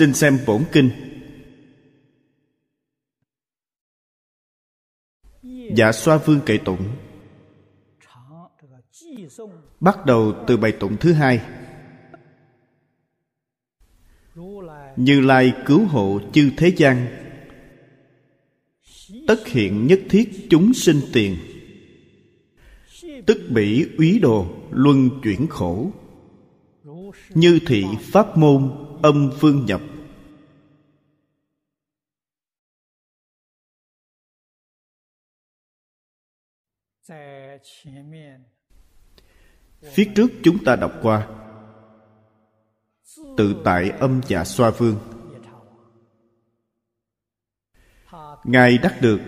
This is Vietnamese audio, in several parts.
xin xem bổn kinh. Dạ xoa vương kệ tụng. Bắt đầu từ bài tụng thứ hai. Như lai cứu hộ chư thế gian. Tất hiện nhất thiết chúng sinh tiền. Tức bỉ úy đồ luân chuyển khổ. Như thị pháp môn âm phương nhập. Phía trước chúng ta đọc qua. Tự tại âm dạ xoa vương ngài đắc được.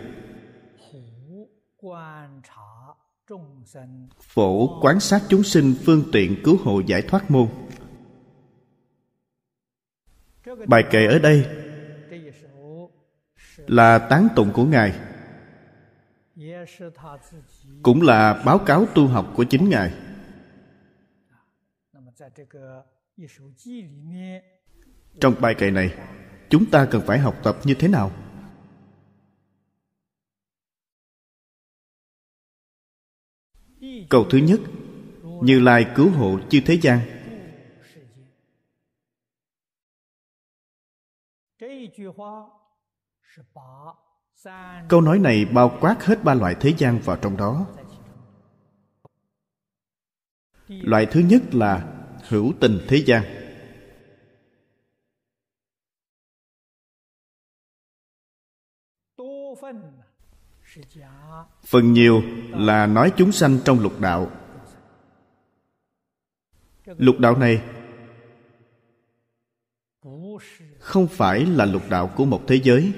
Phổ quán sát chúng sinh phương tiện cứu hộ giải thoát môn bài kệ ở đây là tán tụng của ngài, cũng là báo cáo tu học của chính ngài. Trong bài kệ này, chúng ta cần phải học tập như thế nào? Câu thứ nhất, như lai cứu hộ chư thế gian. Câu nói này bao quát hết ba loại thế gian vào trong đó. Loại thứ nhất là hữu tình thế gian. Phần nhiều là nói chúng sanh trong lục đạo. Lục đạo này không phải là lục đạo của một thế giới.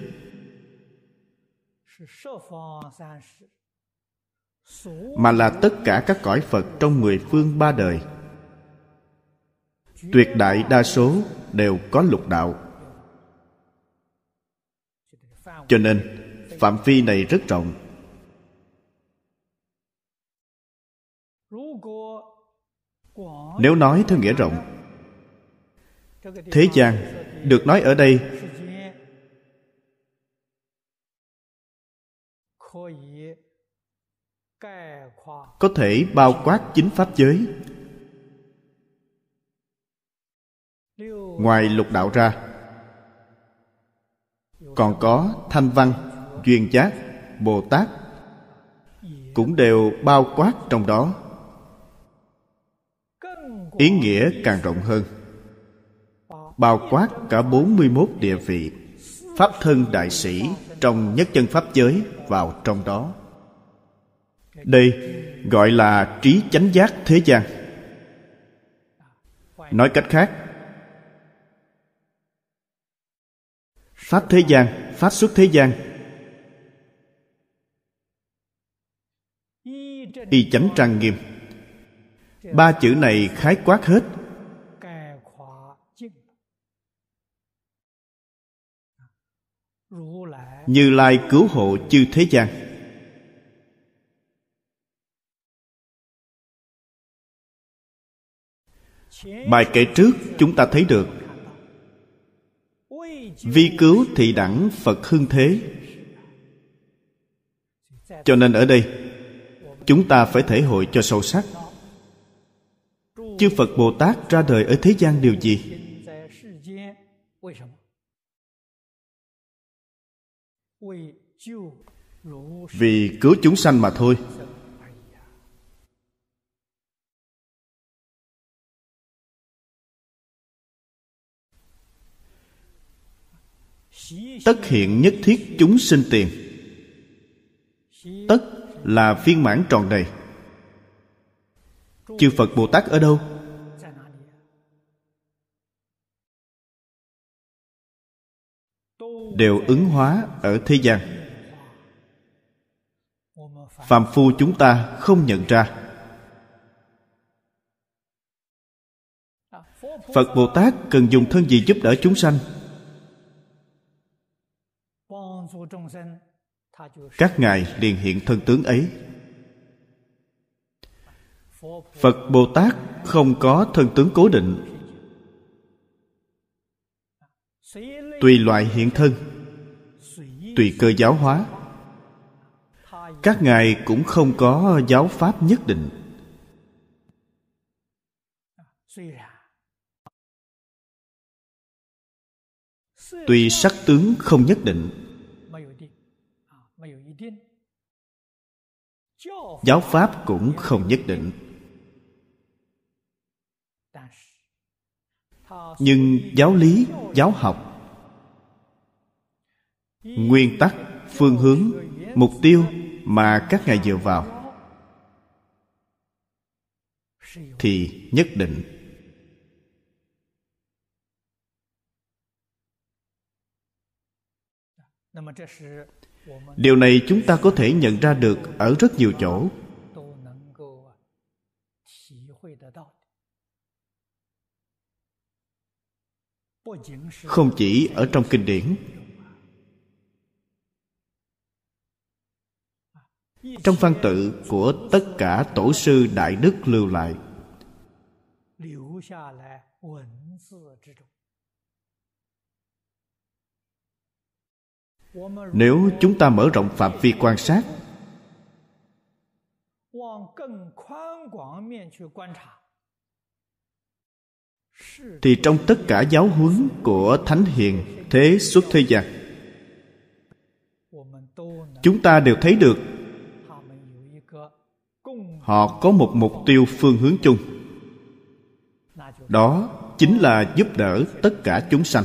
Mà là tất cả các cõi phật trong mười phương ba đời. Tuyệt đại đa số đều có lục đạo. Cho nên, phạm vi này rất rộng. Nếu nói theo nghĩa rộng, thế gian được nói ở đây. Có thể bao quát chính pháp giới. Ngoài lục đạo ra, còn có thanh văn, duyên giác, bồ tát cũng đều bao quát trong đó. Ý nghĩa càng rộng hơn bao quát cả 41 địa vị pháp thân đại sĩ trong nhất chân pháp giới vào trong đó. Đây gọi là trí chánh giác thế gian. Nói cách khác, pháp thế gian, pháp xuất thế gian, y chánh trang nghiêm. Ba chữ này khái quát hết như lai cứu hộ chư thế gian. Bài kể trước chúng ta thấy được, vi cứu thị đẳng phật hưng thế. Cho nên ở đây, chúng ta phải thể hội cho sâu sắc. Chư phật bồ tát ra đời ở thế gian điều gì? Vì cứu chúng sanh mà thôi. Tất hiện nhất thiết chúng sinh tiền. Tất là phiên mãn tròn đầy. Chư phật bồ tát ở đâu? Đều ứng hóa ở thế gian. Phàm phu chúng ta không nhận ra. Phật bồ tát cần dùng thân gì giúp đỡ chúng sanh? Các ngài liền hiện thân tướng ấy. Phật bồ tát không có thân tướng cố định. Tùy loại hiện thân, tùy cơ giáo hóa. Các ngài cũng không có giáo pháp nhất định. Tuy sắc tướng không nhất định, giáo pháp cũng không nhất định. Nhưng giáo lý, giáo học nguyên tắc, phương hướng, mục tiêu mà các ngài dựa vào. Thì nhất định. Điều này chúng ta có thể nhận ra được ở rất nhiều chỗ. Không chỉ ở trong kinh điển trong văn tự của tất cả tổ sư đại đức lưu lại. Nếu chúng ta mở rộng phạm vi quan sát, thì trong tất cả giáo huấn của thánh hiền thế xuất thế gian, chúng ta đều thấy được họ có một mục tiêu phương hướng chung. Đó chính là giúp đỡ tất cả chúng sanh.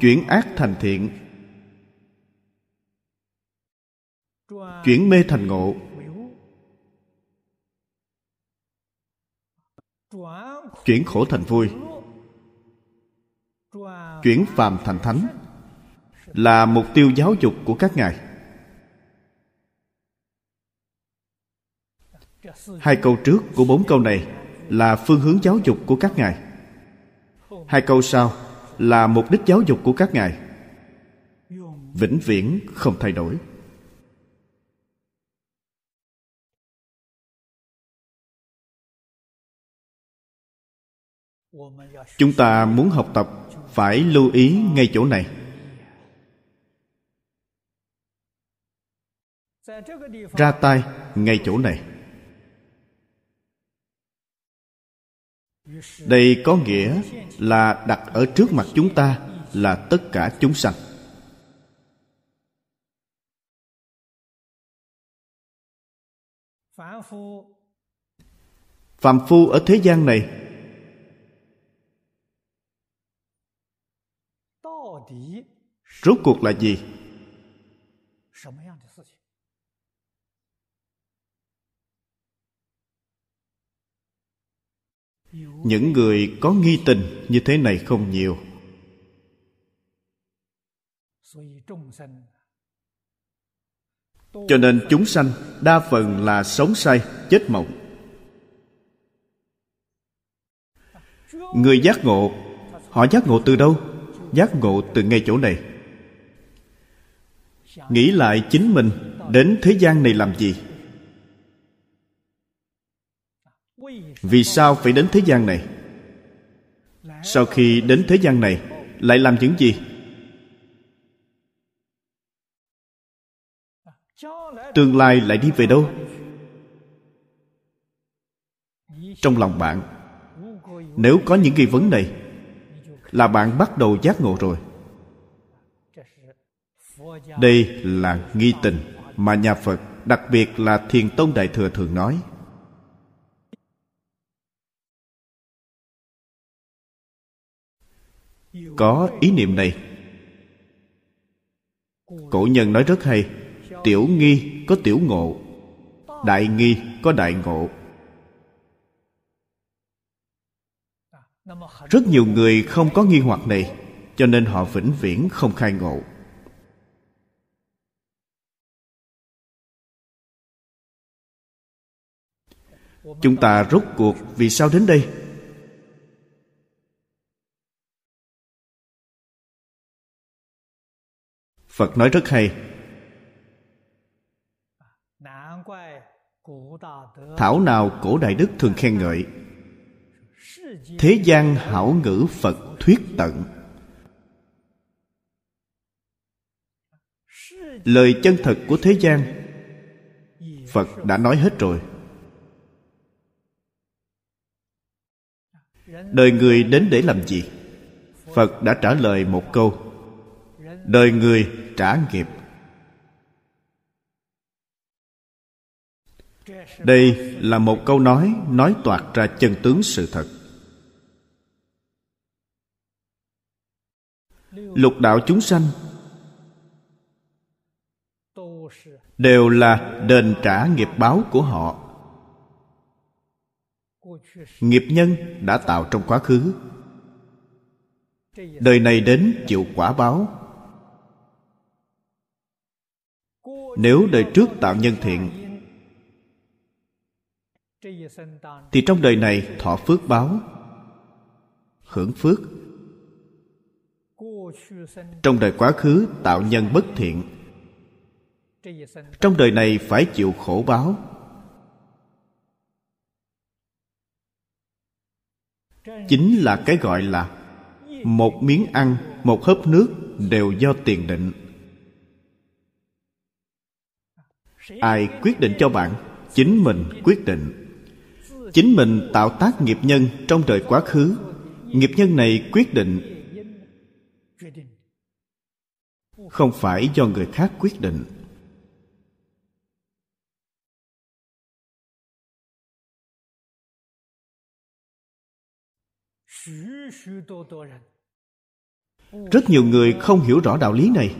Chuyển ác thành thiện. Chuyển mê thành ngộ. Chuyển khổ thành vui. Chuyển phàm thành thánh là mục tiêu giáo dục của các ngài. Hai câu trước của bốn câu này là phương hướng giáo dục của các ngài. Hai câu sau là mục đích giáo dục của các ngài. Vĩnh viễn không thay đổi. Chúng ta muốn học tập phải lưu ý ngay chỗ này. Ra tay ngay chỗ này. Đây có nghĩa là đặt ở trước mặt chúng ta là tất cả chúng sanh. Phạm phu ở thế gian này, rốt cuộc là gì? Những người có nghi tình như thế này không nhiều. Cho nên chúng sanh đa phần là sống say chết mộng. Người giác ngộ, họ giác ngộ từ đâu? Giác ngộ từ ngay chỗ này. Nghĩ lại chính mình, đến thế gian này làm gì? Vì sao phải đến thế gian này? Sau khi đến thế gian này, lại làm những gì? Tương lai lại đi về đâu? Trong lòng bạn, nếu có những nghi vấn này, là bạn bắt đầu giác ngộ rồi. Đây là nghi tình mà nhà phật, đặc biệt là thiền tông đại thừa thường nói. Có ý niệm này. Cổ nhân nói rất hay, tiểu nghi có tiểu ngộ, đại nghi có đại ngộ. Rất nhiều người không có nghi hoặc này, cho nên họ vĩnh viễn không khai ngộ. Chúng ta rốt cuộc vì sao đến đây? Phật nói rất hay. Thảo nào cổ đại đức thường khen ngợi. Thế gian hảo ngữ phật thuyết tận. Lời chân thật của thế gian, phật đã nói hết rồi. Đời người đến để làm gì? Phật đã trả lời một câu đời người trả nghiệp. Đây là một câu nói nói toạc ra chân tướng sự thật. Lục đạo chúng sanh đều là đền trả nghiệp báo của họ. Nghiệp nhân đã tạo trong quá khứ. Đời này đến chịu quả báo. Nếu đời trước tạo nhân thiện. Thì trong đời này thọ phước báo, hưởng phước. Trong đời quá khứ tạo nhân bất thiện, trong đời này phải chịu khổ báo. Chính là cái gọi là một miếng ăn, một hớp nước đều do tiền định. Ai quyết định cho bạn, chính mình quyết định. Chính mình tạo tác nghiệp nhân trong đời quá khứ. Nghiệp nhân này quyết định. Không phải do người khác quyết định. Rất nhiều người không hiểu rõ đạo lý này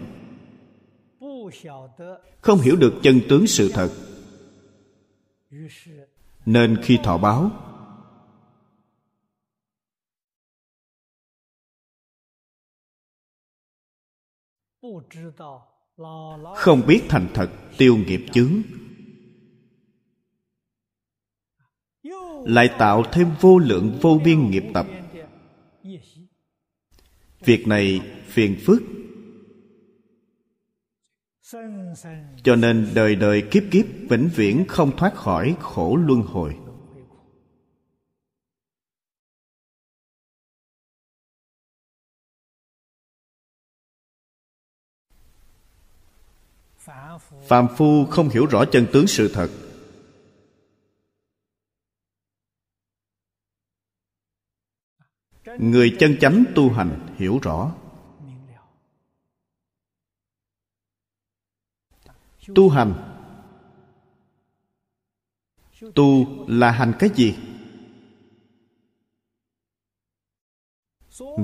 không hiểu được chân tướng sự thật. Nên khi thọ báo, không biết thành thật tiêu nghiệp chướng, lại tạo thêm vô lượng vô biên nghiệp tập. Việc này phiền phức cho nên đời đời kiếp kiếp vĩnh viễn không thoát khỏi khổ luân hồi. Phàm phu không hiểu rõ chân tướng sự thật. Người chân chánh tu hành hiểu rõ. Tu hành. Tu là hành cái gì?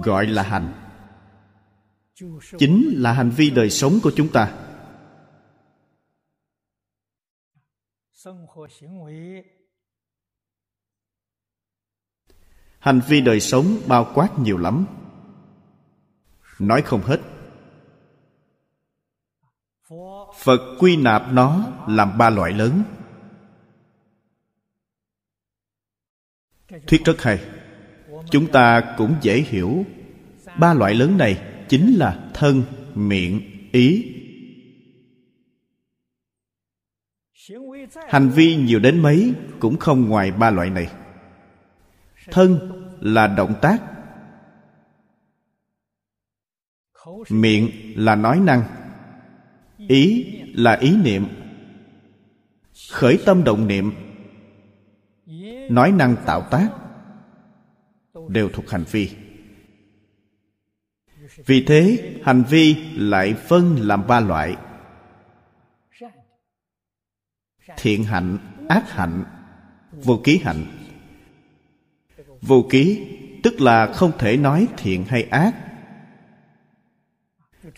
Gọi là hành. Chính là hành vi đời sống của chúng ta. Hành vi đời sống bao quát nhiều lắm. Nói không hết phật quy nạp nó làm ba loại lớn. Thuyết rất hay. Chúng ta cũng dễ hiểu. Ba loại lớn này chính là thân, miệng, ý. Hành vi nhiều đến mấy cũng không ngoài ba loại này. Thân là động tác. Miệng là nói năng ý là ý niệm. Khởi tâm động niệm. Nói năng tạo tác. Đều thuộc hành vi. Vì thế, hành vi lại phân làm ba loại. Thiện hạnh, ác hạnh, vô ký hạnh. Vô ký tức là không thể nói thiện hay ác.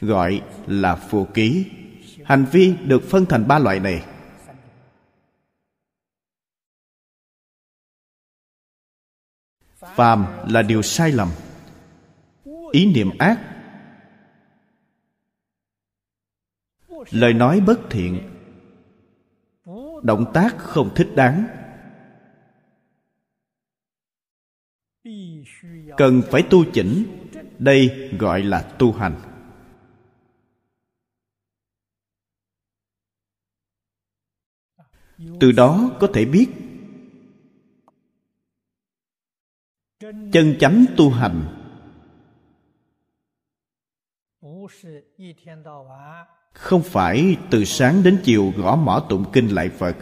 Gọi là vô ký hành vi được phân thành ba loại này. Phàm là điều sai lầm. Ý niệm ác. Lời nói bất thiện. Động tác không thích đáng. Cần phải tu chỉnh. Đây gọi là tu hành. Từ đó có thể biết, chân chánh tu hành không phải từ sáng đến chiều gõ mỏ tụng kinh lại phật.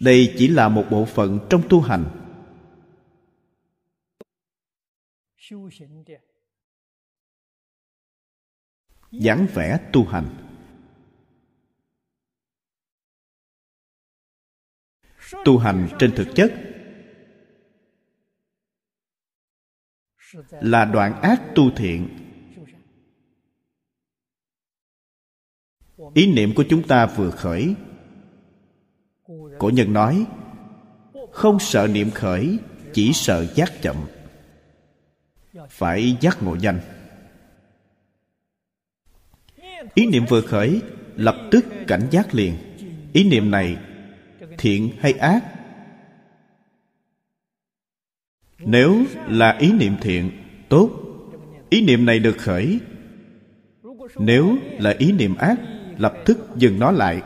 Đây chỉ là một bộ phận trong tu hành. Dáng vẻ tu hành. Tu hành trên thực chất là đoạn ác tu thiện. Ý niệm của chúng ta vừa khởi. Cổ nhân nói không sợ niệm khởi chỉ sợ giác chậm phải giác ngộ danh. Ý niệm vừa khởi, lập tức cảnh giác liền. Ý niệm này thiện hay ác? Nếu là ý niệm thiện, tốt. Ý niệm này được khởi. Nếu là ý niệm ác, lập tức dừng nó lại.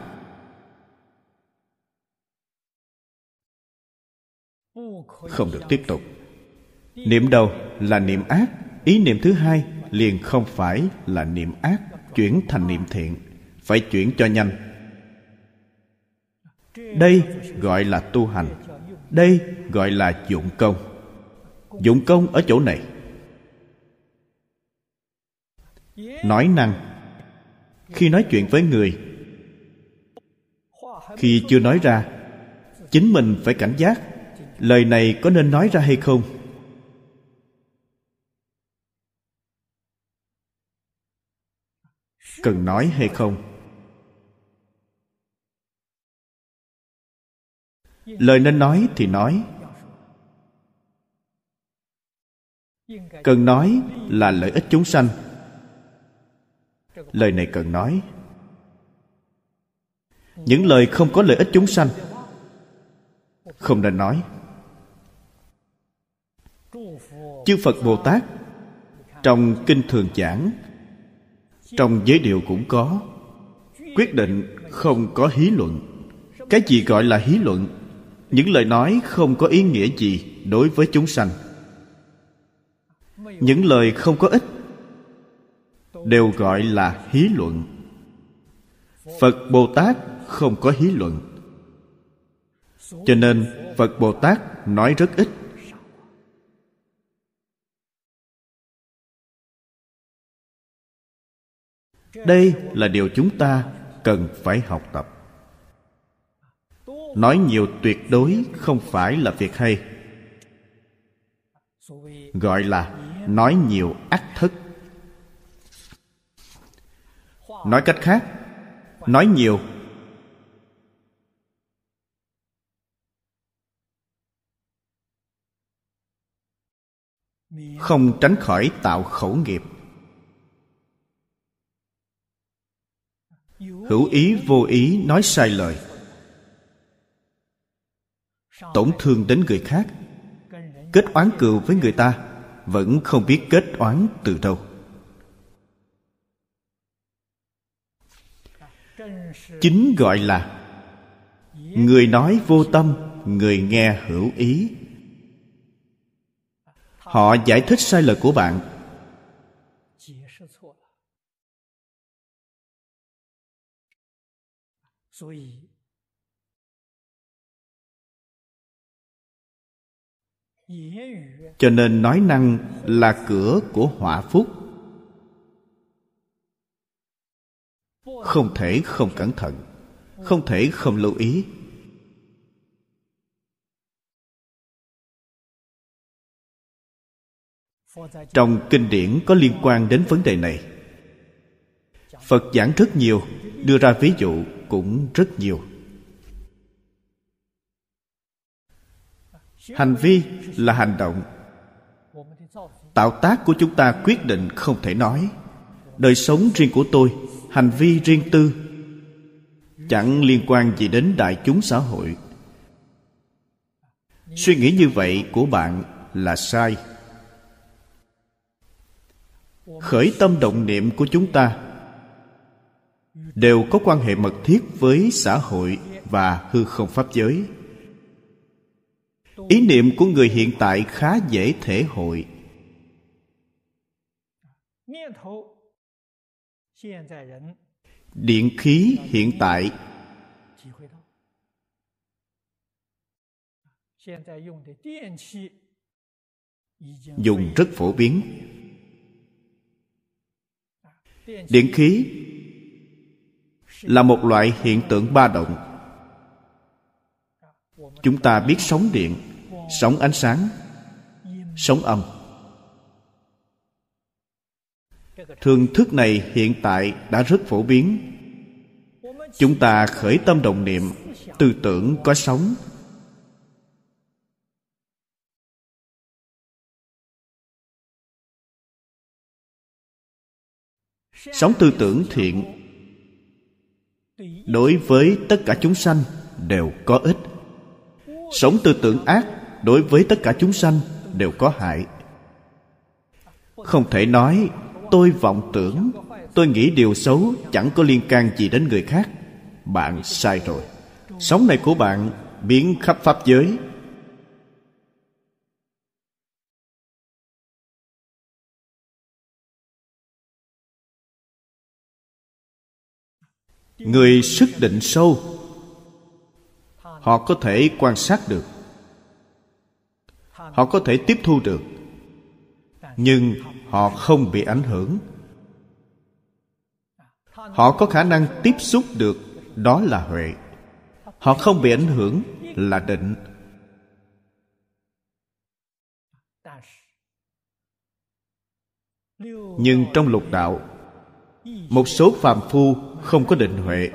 Không được tiếp tục. Niệm đầu là niệm ác. Ý niệm thứ hai liền không phải là niệm ác, chuyển thành niệm thiện. Phải chuyển cho nhanh. Đây gọi là tu hành. Đây gọi là dụng công. Dụng công ở chỗ này. Nói năng. Khi nói chuyện với người. Khi chưa nói ra, chính mình phải cảnh giác. Lời này có nên nói ra hay không? Cần nói hay không? Lời nên nói thì nói. Cần nói là lợi ích chúng sanh. Lời này cần nói. Những lời không có lợi ích chúng sanh, không nên nói. Chư phật bồ tát trong kinh thường giảng trong giới điều cũng có. Quyết định không có hí luận. Cái gì gọi là hí luận? Những lời nói không có ý nghĩa gì đối với chúng sanh. Những lời không có ích đều gọi là hí luận. Phật bồ tát không có hí luận. Cho nên phật bồ tát nói rất ít. Đây là điều chúng ta cần phải học tập. Nói nhiều tuyệt đối không phải là việc hay. Gọi là nói nhiều ác thức. nói cách khác, nói nhiều không tránh khỏi tạo khẩu nghiệp. Hữu ý vô ý nói sai lời. Tổn thương đến người khác, kết oán cừu với người ta, vẫn không biết kết oán từ đâu. Chính gọi là, người nói vô tâm, người nghe hữu ý. Họ giải thích sai lời của bạn. Cho nên nói năng là cửa của họa phúc. Không thể không cẩn thận, không thể không lưu ý. Trong kinh điển có liên quan đến vấn đề này. Phật giảng rất nhiều, đưa ra ví dụ cũng rất nhiều. Hành vi là hành động. Tạo tác của chúng ta quyết định không thể nói. Đời sống riêng của tôi, hành vi riêng tư, chẳng liên quan gì đến đại chúng xã hội. Suy nghĩ như vậy của bạn là sai. Khởi tâm động niệm của chúng ta đều có quan hệ mật thiết với xã hội và hư không pháp giới. Ý niệm của người hiện tại khá dễ thể hội. Điện khí hiện tại. Dùng rất phổ biến. Điện khí là một loại hiện tượng ba động. Chúng ta biết sóng điện, sóng ánh sáng, sóng âm. Thường thức này hiện tại đã rất phổ biến. Chúng ta khởi tâm đồng niệm, tư tưởng có sóng. Sống tư tưởng thiện đối với tất cả chúng sanh đều có ích. Sống tư tưởng ác đối với tất cả chúng sanh đều có hại. Không thể nói, tôi vọng tưởng, tôi nghĩ điều xấu, chẳng có liên can gì đến người khác. Bạn sai rồi. Sống này của bạn biến khắp pháp giới người sức định sâu, họ có thể quan sát được. Họ có thể tiếp thu được, nhưng họ không bị ảnh hưởng. Họ có khả năng tiếp xúc được, đó là huệ. Họ không bị ảnh hưởng là định. Nhưng trong lục đạo, một số phàm phu không có định huệ,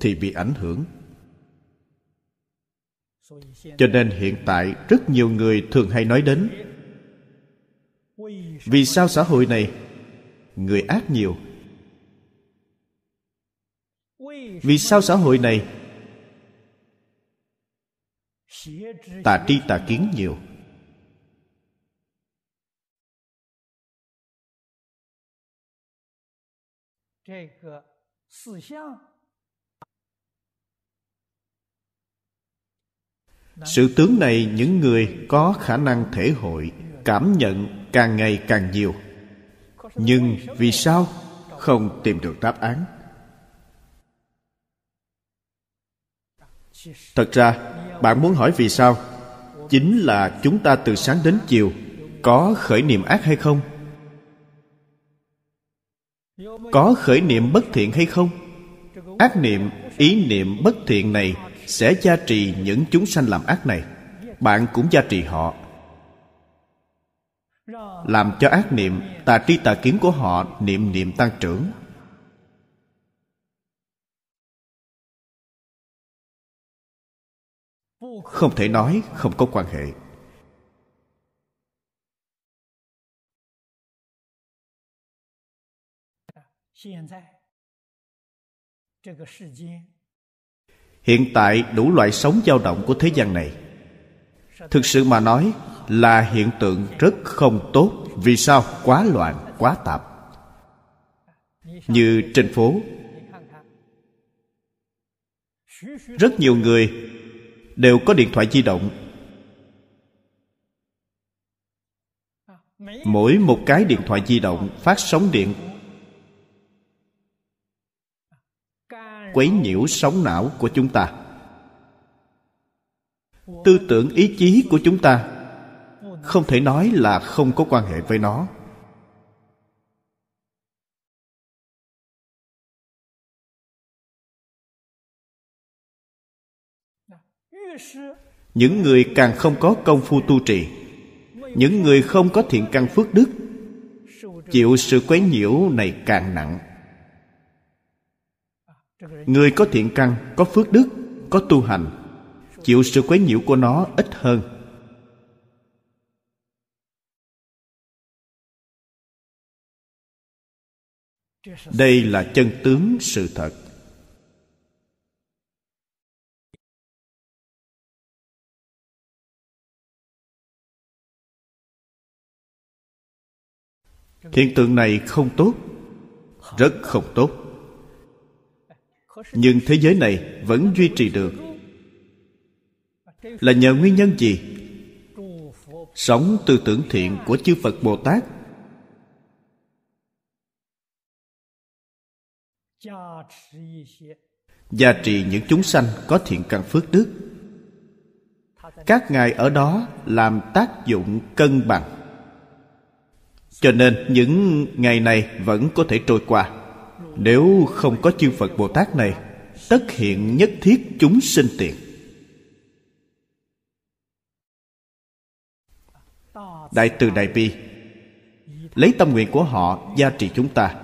thì bị ảnh hưởng. Cho nên hiện tại rất nhiều người thường hay nói đến, vì sao xã hội này người ác nhiều? Vì sao xã hội này tà tri tà kiến nhiều? Sự tướng này những người có khả năng thể hội, cảm nhận càng ngày càng nhiều. Nhưng vì sao không tìm được đáp án? Thật ra, bạn muốn hỏi vì sao? Chính là chúng ta từ sáng đến chiều có khởi niệm ác hay không? Có khởi niệm bất thiện hay không? Ác niệm, ý niệm bất thiện này sẽ gia trì những chúng sanh làm ác này. Bạn cũng gia trì họ. Làm cho ác niệm, tà tri tà kiến của họ niệm niệm tăng trưởng. Không thể nói không có quan hệ. Hiện tại đủ loại sống dao động của thế gian này. Thực sự mà nói là hiện tượng rất không tốt. Vì sao? Quá loạn, quá tạp. Như trên phố, rất nhiều người đều có điện thoại di động. Mỗi một cái điện thoại di động phát sóng điện. Quấy nhiễu sóng não của chúng ta. Tư tưởng ý chí của chúng ta không thể nói là không có quan hệ với nó. Những người càng không có công phu tu trì, những người không có thiện căn phước đức, chịu sự quấy nhiễu này càng nặng người có thiện căn, có phước đức, có tu hành, chịu sự quấy nhiễu của nó ít hơn. Đây là chân tướng sự thật. Hiện tượng này không tốt, rất không tốt nhưng thế giới này vẫn duy trì được. Là nhờ nguyên nhân gì? Sống tư tưởng thiện của chư phật bồ tát. Gia trì những chúng sanh có thiện căn phước đức. Các ngài ở đó làm tác dụng cân bằng. Cho nên những ngày này vẫn có thể trôi qua nếu không có chư phật bồ tát này, tất hiện nhất thiết chúng sinh tiện đại từ đại bi. Lấy tâm nguyện của họ gia trì chúng ta.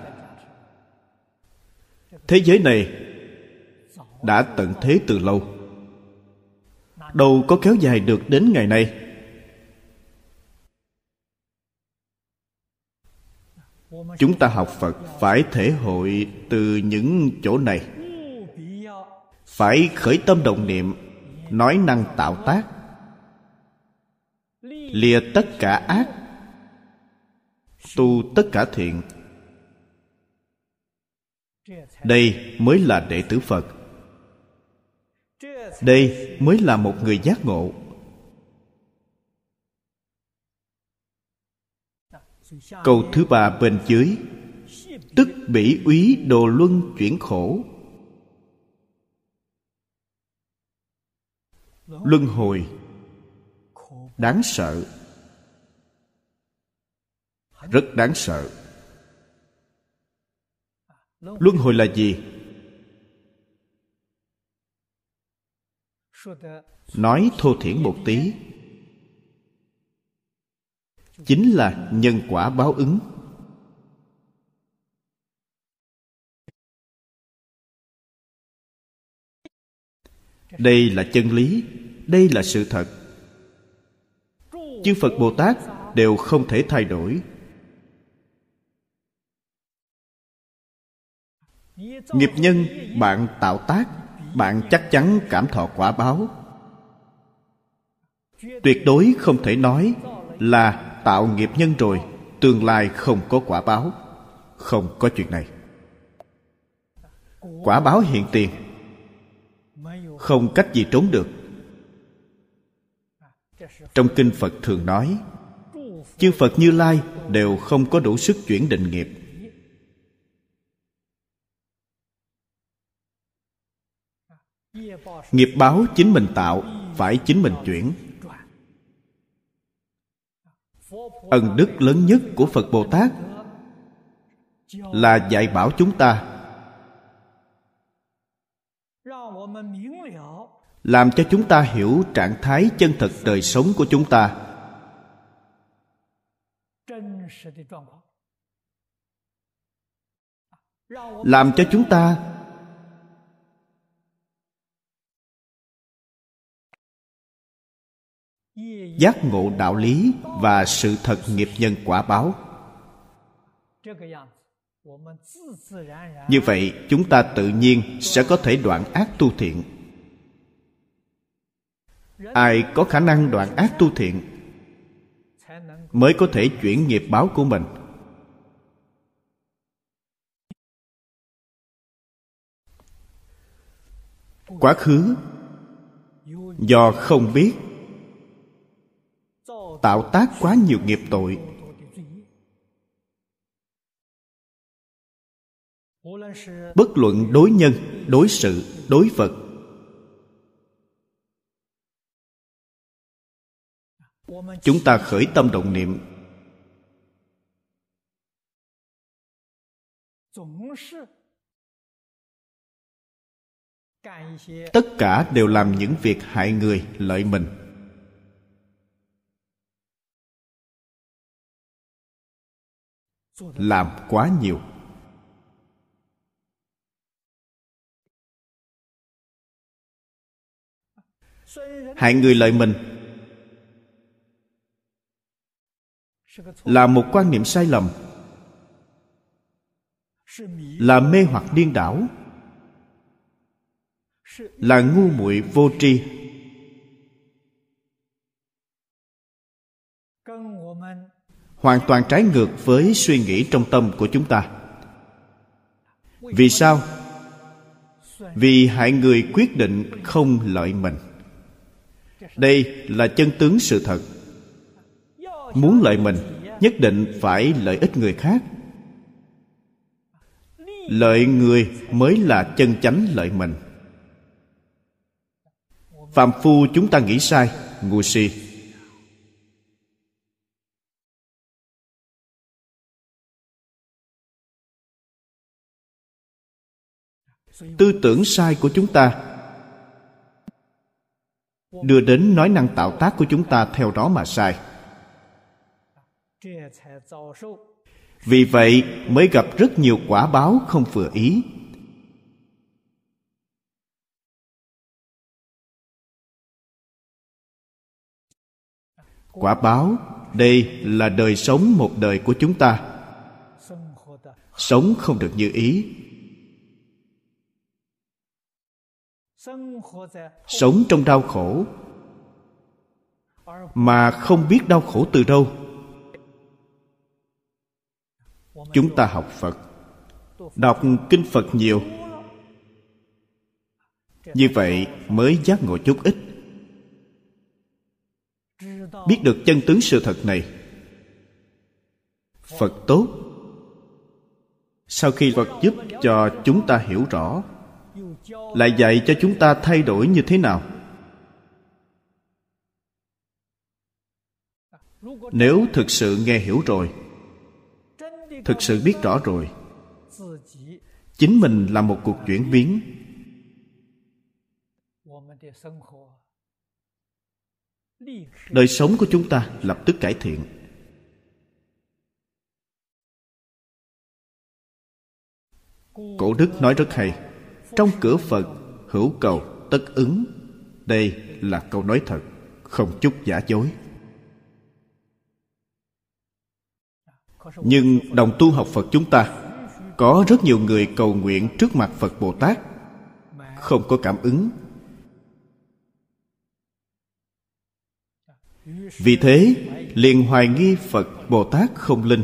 Thế giới này đã tận thế từ lâu. Đâu có kéo dài được đến ngày nay. Chúng ta học phật phải thể hội từ những chỗ này. Phải khởi tâm động niệm, nói năng tạo tác, lìa tất cả ác, tu tất cả thiện. Đây mới là đệ tử phật. Đây mới là một người giác ngộ. Câu thứ ba bên dưới. Tức bỉ úy đồ luân chuyển khổ. Luân hồi. Đáng sợ. Rất đáng sợ. Luân hồi là gì? Nói thô thiển một tí chính là nhân quả báo ứng. Đây là chân lý, đây là sự thật. Chư phật bồ tát đều không thể thay đổi. Nghiệp nhân, bạn tạo tác, bạn chắc chắn cảm thọ quả báo. Tuyệt đối không thể nói là tạo nghiệp nhân rồi, tương lai không có quả báo. Không có chuyện này. Quả báo hiện tiền. Không cách gì trốn được. Trong kinh phật thường nói, chư phật như lai đều không có đủ sức chuyển định nghiệp. Nghiệp báo chính mình tạo, phải chính mình chuyển ân đức lớn nhất của phật bồ tát là dạy bảo chúng ta. Làm cho chúng ta hiểu trạng thái chân thật đời sống của chúng ta. Làm cho chúng ta giác ngộ đạo lý và sự thật nghiệp nhân quả báo. Như vậy, chúng ta tự nhiên sẽ có thể đoạn ác tu thiện. Ai có khả năng đoạn ác tu thiện, mới có thể chuyển nghiệp báo của mình. Quá khứ do không biết tạo tác quá nhiều nghiệp tội. Bất luận đối nhân, đối sự, đối phật chúng ta khởi tâm động niệm. Tất cả đều làm những việc hại người, lợi mình. Làm quá nhiều. Hại người lợi mình là một quan niệm sai lầm, là mê hoặc điên đảo, là ngu muội vô tri. Hoàn toàn trái ngược với suy nghĩ trong tâm của chúng ta. Vì sao? Vì hại người quyết định không lợi mình. Đây là chân tướng sự thật. Muốn lợi mình, nhất định phải lợi ích người khác. Lợi người mới là chân chánh lợi mình. Phạm phu chúng ta nghĩ sai, ngu si. Tư tưởng sai của chúng ta. Đưa đến nói năng tạo tác của chúng ta theo đó mà sai. Vì vậy mới gặp rất nhiều quả báo không vừa ý. Quả báo, đây là đời sống một đời của chúng ta. Sống không được như ý. Sống trong đau khổ, mà không biết đau khổ từ đâu. Chúng ta học phật, đọc kinh phật nhiều. Như vậy mới giác ngộ chút ít. Biết được chân tướng sự thật này. Phật tốt. Sau khi phật giúp cho chúng ta hiểu rõ lại dạy cho chúng ta thay đổi như thế nào? Nếu thực sự nghe hiểu rồi, thực sự biết rõ rồi, chính mình là một cuộc chuyển biến. Đời sống của chúng ta lập tức cải thiện. Cổ đức nói rất hay trong cửa phật, hữu cầu tất ứng. Đây là câu nói thật, không chút giả dối. Nhưng đồng tu học phật chúng ta, có rất nhiều người cầu nguyện trước mặt phật bồ tát, không có cảm ứng. Vì thế, liền hoài nghi phật bồ tát không linh.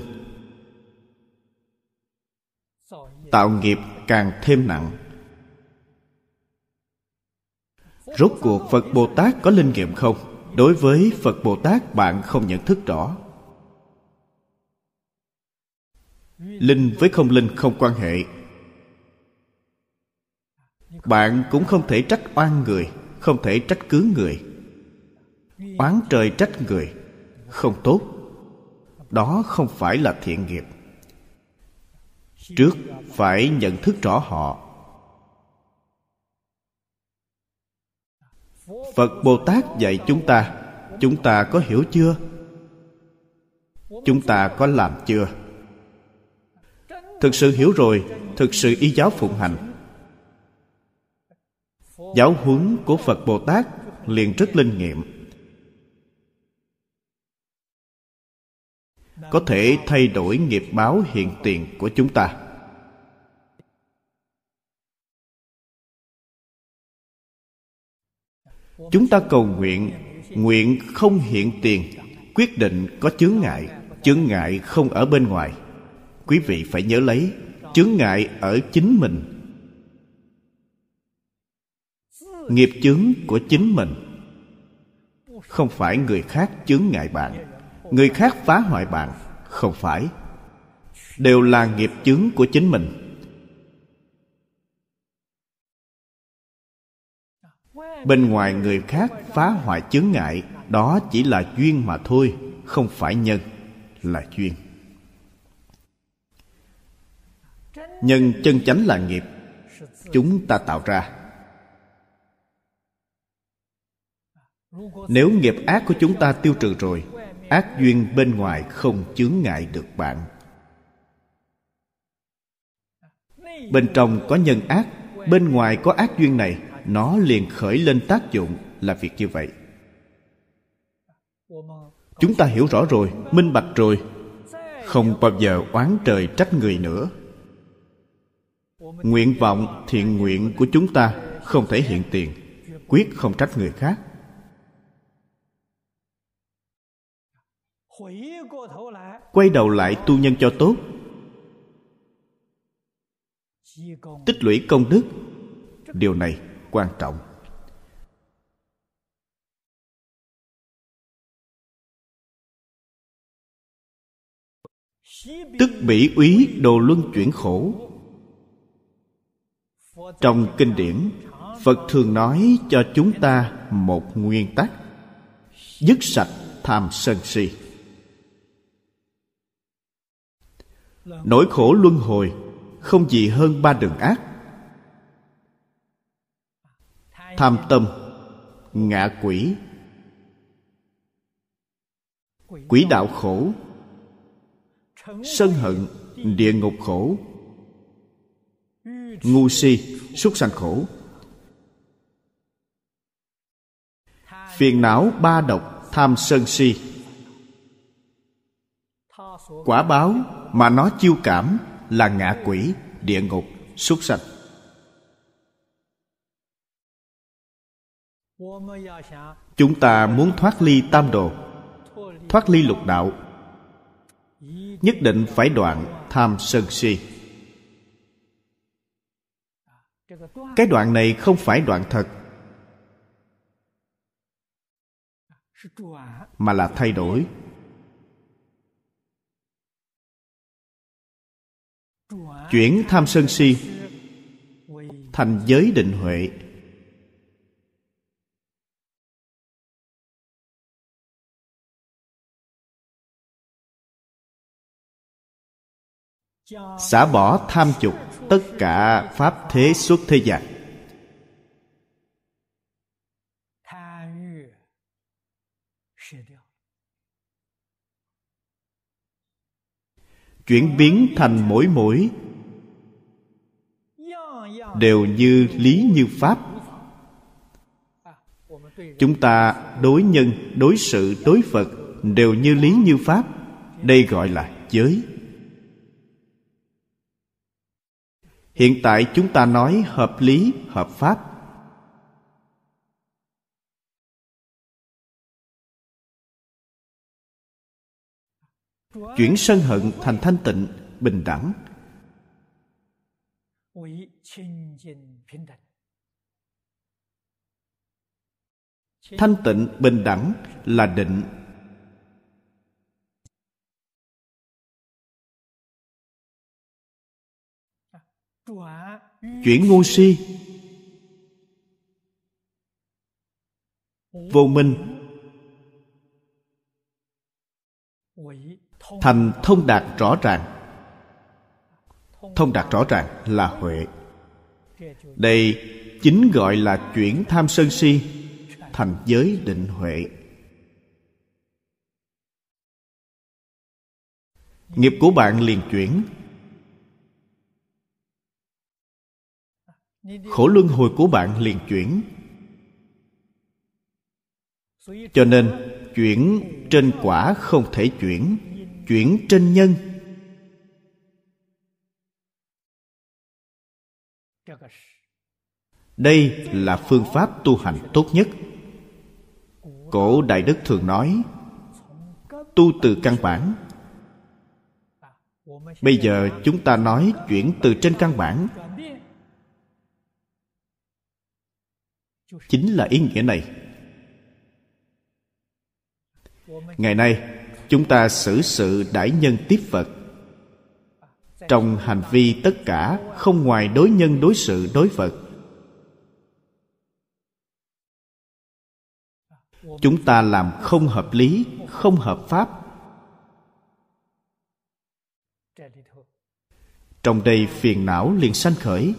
Tạo nghiệp càng thêm nặng rốt cuộc phật bồ tát có linh nghiệm không? Đối với phật bồ tát bạn không nhận thức rõ. Linh với không linh không quan hệ. Bạn cũng không thể trách oan người, không thể trách cứ người. Oán trời trách người, không tốt. Đó không phải là thiện nghiệp. Trước phải nhận thức rõ họ. Phật bồ tát dạy chúng ta chúng ta có hiểu chưa? Chúng ta có làm chưa? Thực sự hiểu rồi, thực sự y giáo phụng hành. Giáo huấn của phật bồ tát liền rất linh nghiệm. Có thể thay đổi nghiệp báo hiện tiền của chúng ta. Chúng ta cầu nguyện nguyện không hiện tiền, quyết định có chướng ngại chướng ngại không ở bên ngoài. Quý vị phải nhớ lấy, chướng ngại ở chính mình. Nghiệp chướng của chính mình. Không phải người khác chướng ngại bạn, người khác phá hoại bạn, không phải. Đều là nghiệp chướng của chính mình. Bên ngoài người khác phá hoại chướng ngại, đó chỉ là duyên mà thôi, không phải nhân, là duyên. Nhân chân chánh là nghiệp, chúng ta tạo ra. Nếu nghiệp ác của chúng ta tiêu trừ rồi, ác duyên bên ngoài không chướng ngại được bạn. Bên trong có nhân ác, bên ngoài có ác duyên này nó liền khởi lên tác dụng là việc như vậy. Chúng ta hiểu rõ rồi, minh bạch rồi. Không bao giờ oán trời trách người nữa. Nguyện vọng, thiện nguyện của chúng ta không thể hiện tiền, quyết không trách người khác. Quay đầu lại tu nhân cho tốt. Tích lũy công đức. Điều này quan trọng. Tức bỉ úy đồ luân chuyển khổ. Trong kinh điển, phật thường nói cho chúng ta một nguyên tắc. Dứt sạch tham sân si. Nỗi khổ luân hồi không gì hơn ba đường ác tham tâm, ngạ quỷ. Quỷ đạo khổ, sân hận, địa ngục khổ. Ngu si, súc sanh khổ. Phiền não ba độc, tham sân si. Quả báo mà nó chiêu cảm là ngạ quỷ, địa ngục, súc sanh. Chúng ta muốn thoát ly tam đồ, thoát ly lục đạo. Nhất định phải đoạn tham sân si. Cái đoạn này không phải đoạn thật, mà là thay đổi. Chuyển tham sân si thành giới định huệ. Xả bỏ tham dục tất cả pháp thế xuất thế gian. Chuyển biến thành mỗi mỗi. Đều như lý như pháp. Chúng ta đối nhân, đối sự, đối phật đều như lý như pháp. Đây gọi là giới. Hiện tại chúng ta nói hợp lý, hợp pháp. Chuyển sân hận thành thanh tịnh, bình đẳng. Thanh tịnh, bình đẳng là định. Chuyển ngu si. Vô minh. Thành thông đạt rõ ràng. Thông đạt rõ ràng là huệ. Đây chính gọi là chuyển tham sân si thành giới định huệ. Nghiệp của bạn liền chuyển khổ luân hồi của bạn liền chuyển. Cho nên, chuyển trên quả không thể chuyển chuyển trên nhân. Đây là phương pháp tu hành tốt nhất. Cổ đại đức thường nói, tu từ căn bản. Bây giờ chúng ta nói chuyển từ trên căn bản. Chính là ý nghĩa này. Ngày nay, chúng ta xử sự đãi nhân tiếp vật trong hành vi tất cả, không ngoài đối nhân đối sự đối vật chúng ta làm không hợp lý, không hợp pháp. Trong đây phiền não liền sanh khởi.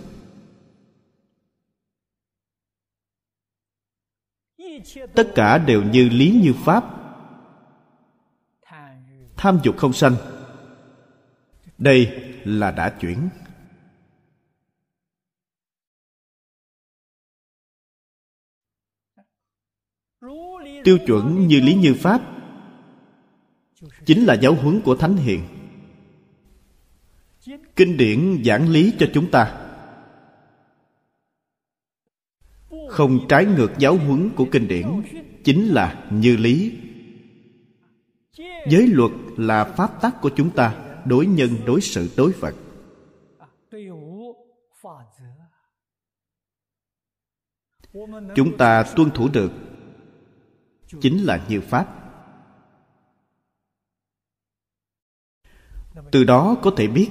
Tất cả đều như lý như pháp. Tham dục không sanh. Đây là đã chuyển. Tiêu chuẩn như lý như pháp chính là giáo huấn của thánh hiền. Kinh điển giảng lý cho chúng ta. Không trái ngược giáo huấn của kinh điển, chính là như lý. Giới luật là pháp tắc của chúng ta, đối nhân, đối sự, đối vật. Chúng ta tuân thủ được, chính là như pháp. Từ đó có thể biết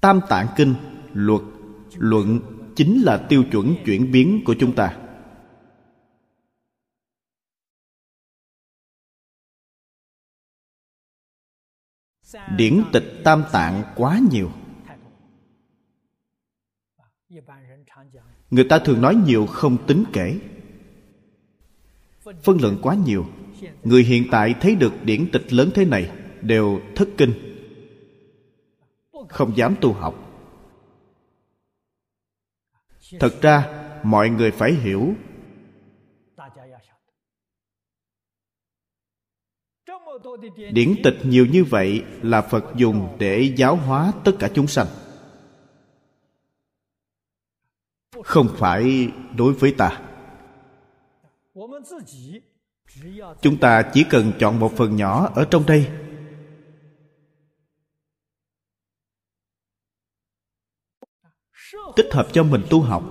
tam tạng kinh, luật. Luận chính là tiêu chuẩn chuyển biến của chúng ta. Điển tịch tam tạng quá nhiều. Người ta thường nói nhiều không tính kể. Phân lượng quá nhiều. Người hiện tại thấy được điển tịch lớn thế này đều thất kinh không dám tu học. Thật ra, mọi người phải hiểu. Điển tịch nhiều như vậy là phật dùng để giáo hóa tất cả chúng sanh. Không phải đối với ta. Chúng ta chỉ cần chọn một phần nhỏ ở trong đây. Tích hợp cho mình tu học.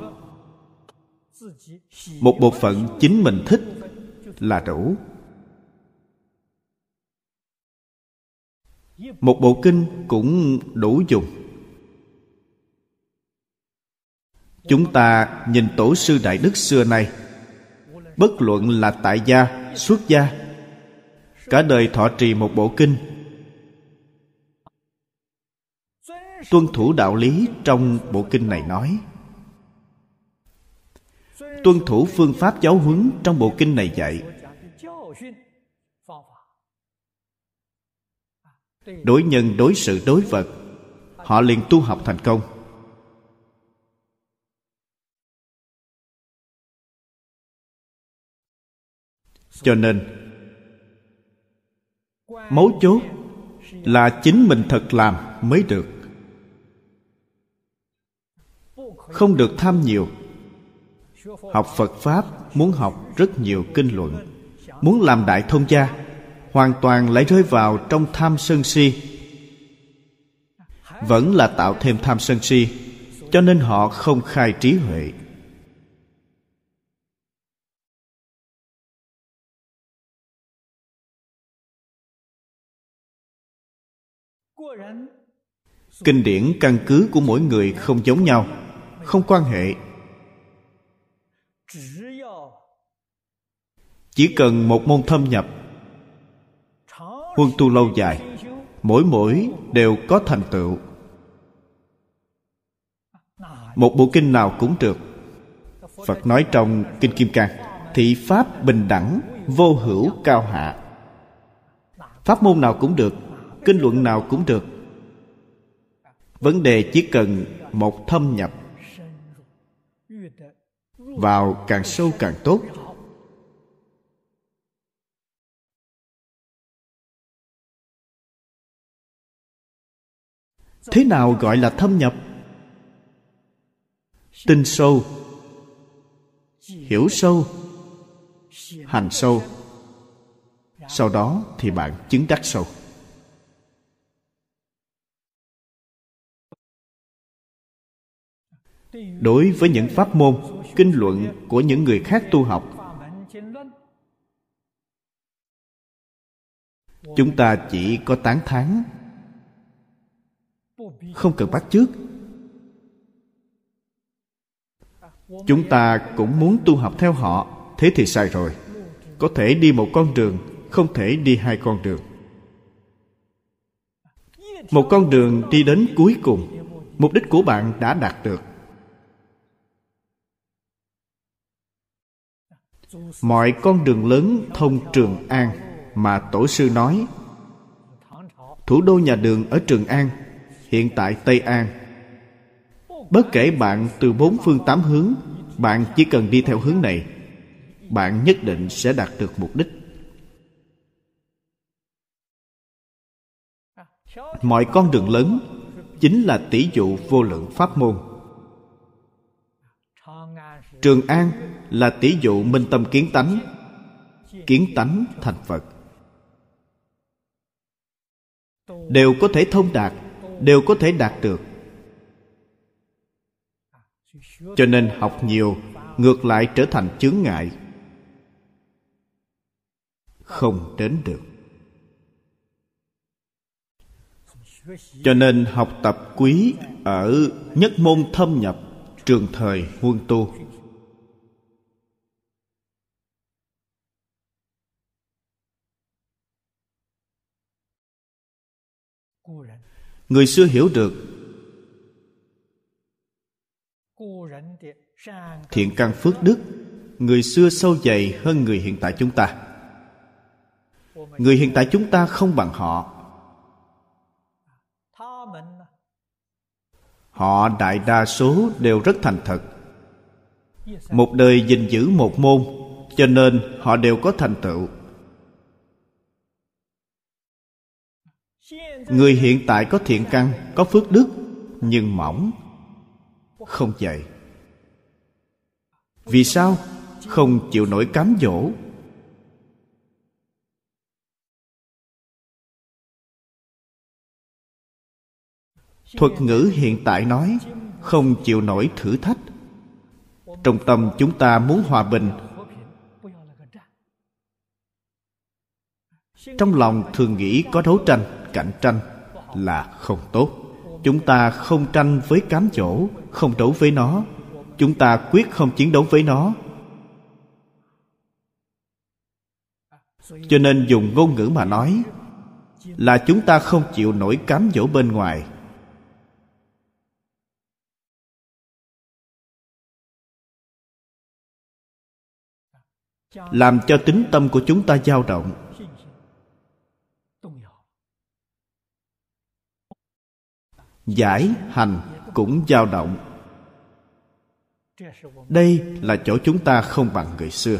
Một bộ phận chính mình thích là đủ một bộ kinh cũng đủ dùng. Chúng ta nhìn tổ sư đại đức xưa nay. Bất luận là tại gia, xuất gia, cả đời thọ trì một bộ kinh tuân thủ đạo lý trong bộ kinh này nói. Tuân thủ phương pháp giáo huấn trong bộ kinh này dạy. Đối nhân, đối sự, đối vật, họ liền tu học thành công. Cho nên, mấu chốt là chính mình thật làm mới được. Không được tham nhiều. Học phật pháp muốn học rất nhiều kinh luận, muốn làm đại thông gia, hoàn toàn lại rơi vào trong tham sân si. Vẫn là tạo thêm tham sân si, cho nên họ không khai trí huệ. Kinh điển căn cứ của mỗi người không giống nhau không quan hệ. Chỉ cần một môn thâm nhập huân tu lâu dài, mỗi mỗi đều có thành tựu. Một bộ kinh nào cũng được. Phật nói trong kinh kim cang, thị pháp bình đẳng, vô hữu cao hạ. Pháp môn nào cũng được, kinh luận nào cũng được. Vấn đề chỉ cần một thâm nhập vào càng sâu càng tốt. Thế nào gọi là thâm nhập? Tin sâu. Hiểu sâu. Hành sâu. Sau đó thì bạn chứng đắc sâu. Đối với những pháp môn, kinh luận của những người khác tu học, chúng ta chỉ có tán thán. Không cần bắt chước. Chúng ta cũng muốn tu học theo họ. Thế thì sai rồi. Có thể đi một con đường, không thể đi hai con đường. Một con đường đi đến cuối cùng, mục đích của bạn đã đạt được. Mọi con đường lớn thông trường an mà tổ sư nói. Thủ đô nhà đường ở trường an, hiện tại tây an. Bất kể bạn từ bốn phương tám hướng, bạn chỉ cần đi theo hướng này, bạn nhất định sẽ đạt được mục đích. Mọi con đường lớn chính là tỷ dụ vô lượng pháp môn. Trường an là tỷ dụ minh tâm kiến tánh kiến tánh thành phật. Đều có thể thông đạt, đều có thể đạt được. Cho nên học nhiều, ngược lại trở thành chướng ngại. Không đến được. Cho nên học tập quý ở nhất môn thâm nhập, trường thời huân tu. Người xưa hiểu được. Thiện căn phước đức, người xưa sâu dày hơn người hiện tại chúng ta. Người hiện tại chúng ta không bằng họ. Họ đại đa số đều rất thành thật. Một đời gìn giữ một môn, cho nên họ đều có thành tựu. Người hiện tại có thiện căn, có phước đức, nhưng mỏng không dạy vì sao? Không chịu nổi cám dỗ. Thuật ngữ hiện tại nói, không chịu nổi thử thách. Trong tâm chúng ta muốn hòa bình. Trong lòng thường nghĩ có đấu tranh cạnh tranh là không tốt. Chúng ta không tranh với cám chỗ không đấu với nó. Chúng ta quyết không chiến đấu với nó. Cho nên dùng ngôn ngữ mà nói là chúng ta không chịu nổi cám dỗ bên ngoài. Làm cho tính tâm của chúng ta dao động. Giải hành cũng dao động. Đây là chỗ chúng ta không bằng người xưa.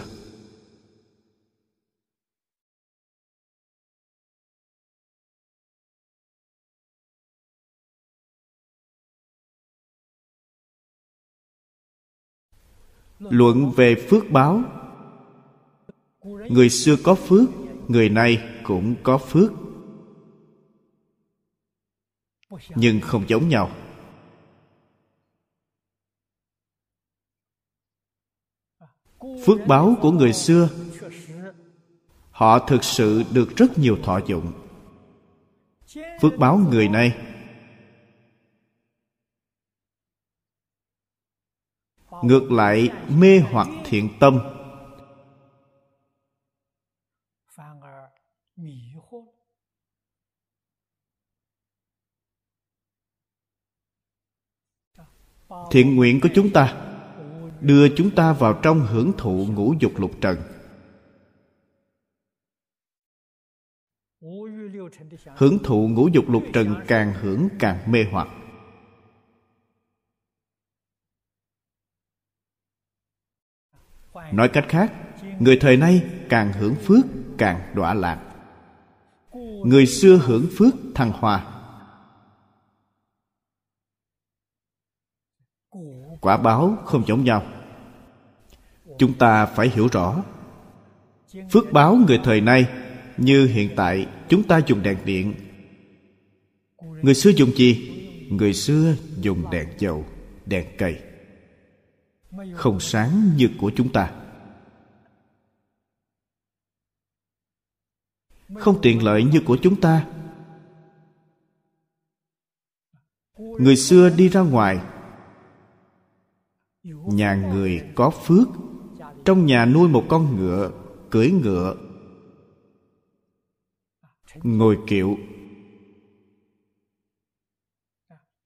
Luận về phước báo. Người xưa có phước, người nay cũng có phước nhưng không giống nhau. Phước báo của người xưa, họ thực sự được rất nhiều thọ dụng. Phước báo người này, ngược lại mê hoặc thiện tâm. Thiện nguyện của chúng ta, đưa chúng ta vào trong hưởng thụ ngũ dục lục trần. Hưởng thụ ngũ dục lục trần càng hưởng càng mê hoặc. Nói cách khác, người thời nay càng hưởng phước, càng đọa lạc. Người xưa hưởng phước thăng hoa quả báo không giống nhau. Chúng ta phải hiểu rõ, phước báo người thời nay như hiện tại chúng ta dùng đèn điện. Người xưa dùng gì? Người xưa dùng đèn dầu, đèn cây không sáng như của chúng ta. Không tiện lợi như của chúng ta. Người xưa đi ra ngoài nhà người có phước. Trong nhà nuôi một con ngựa, cưỡi ngựa. Ngồi kiệu.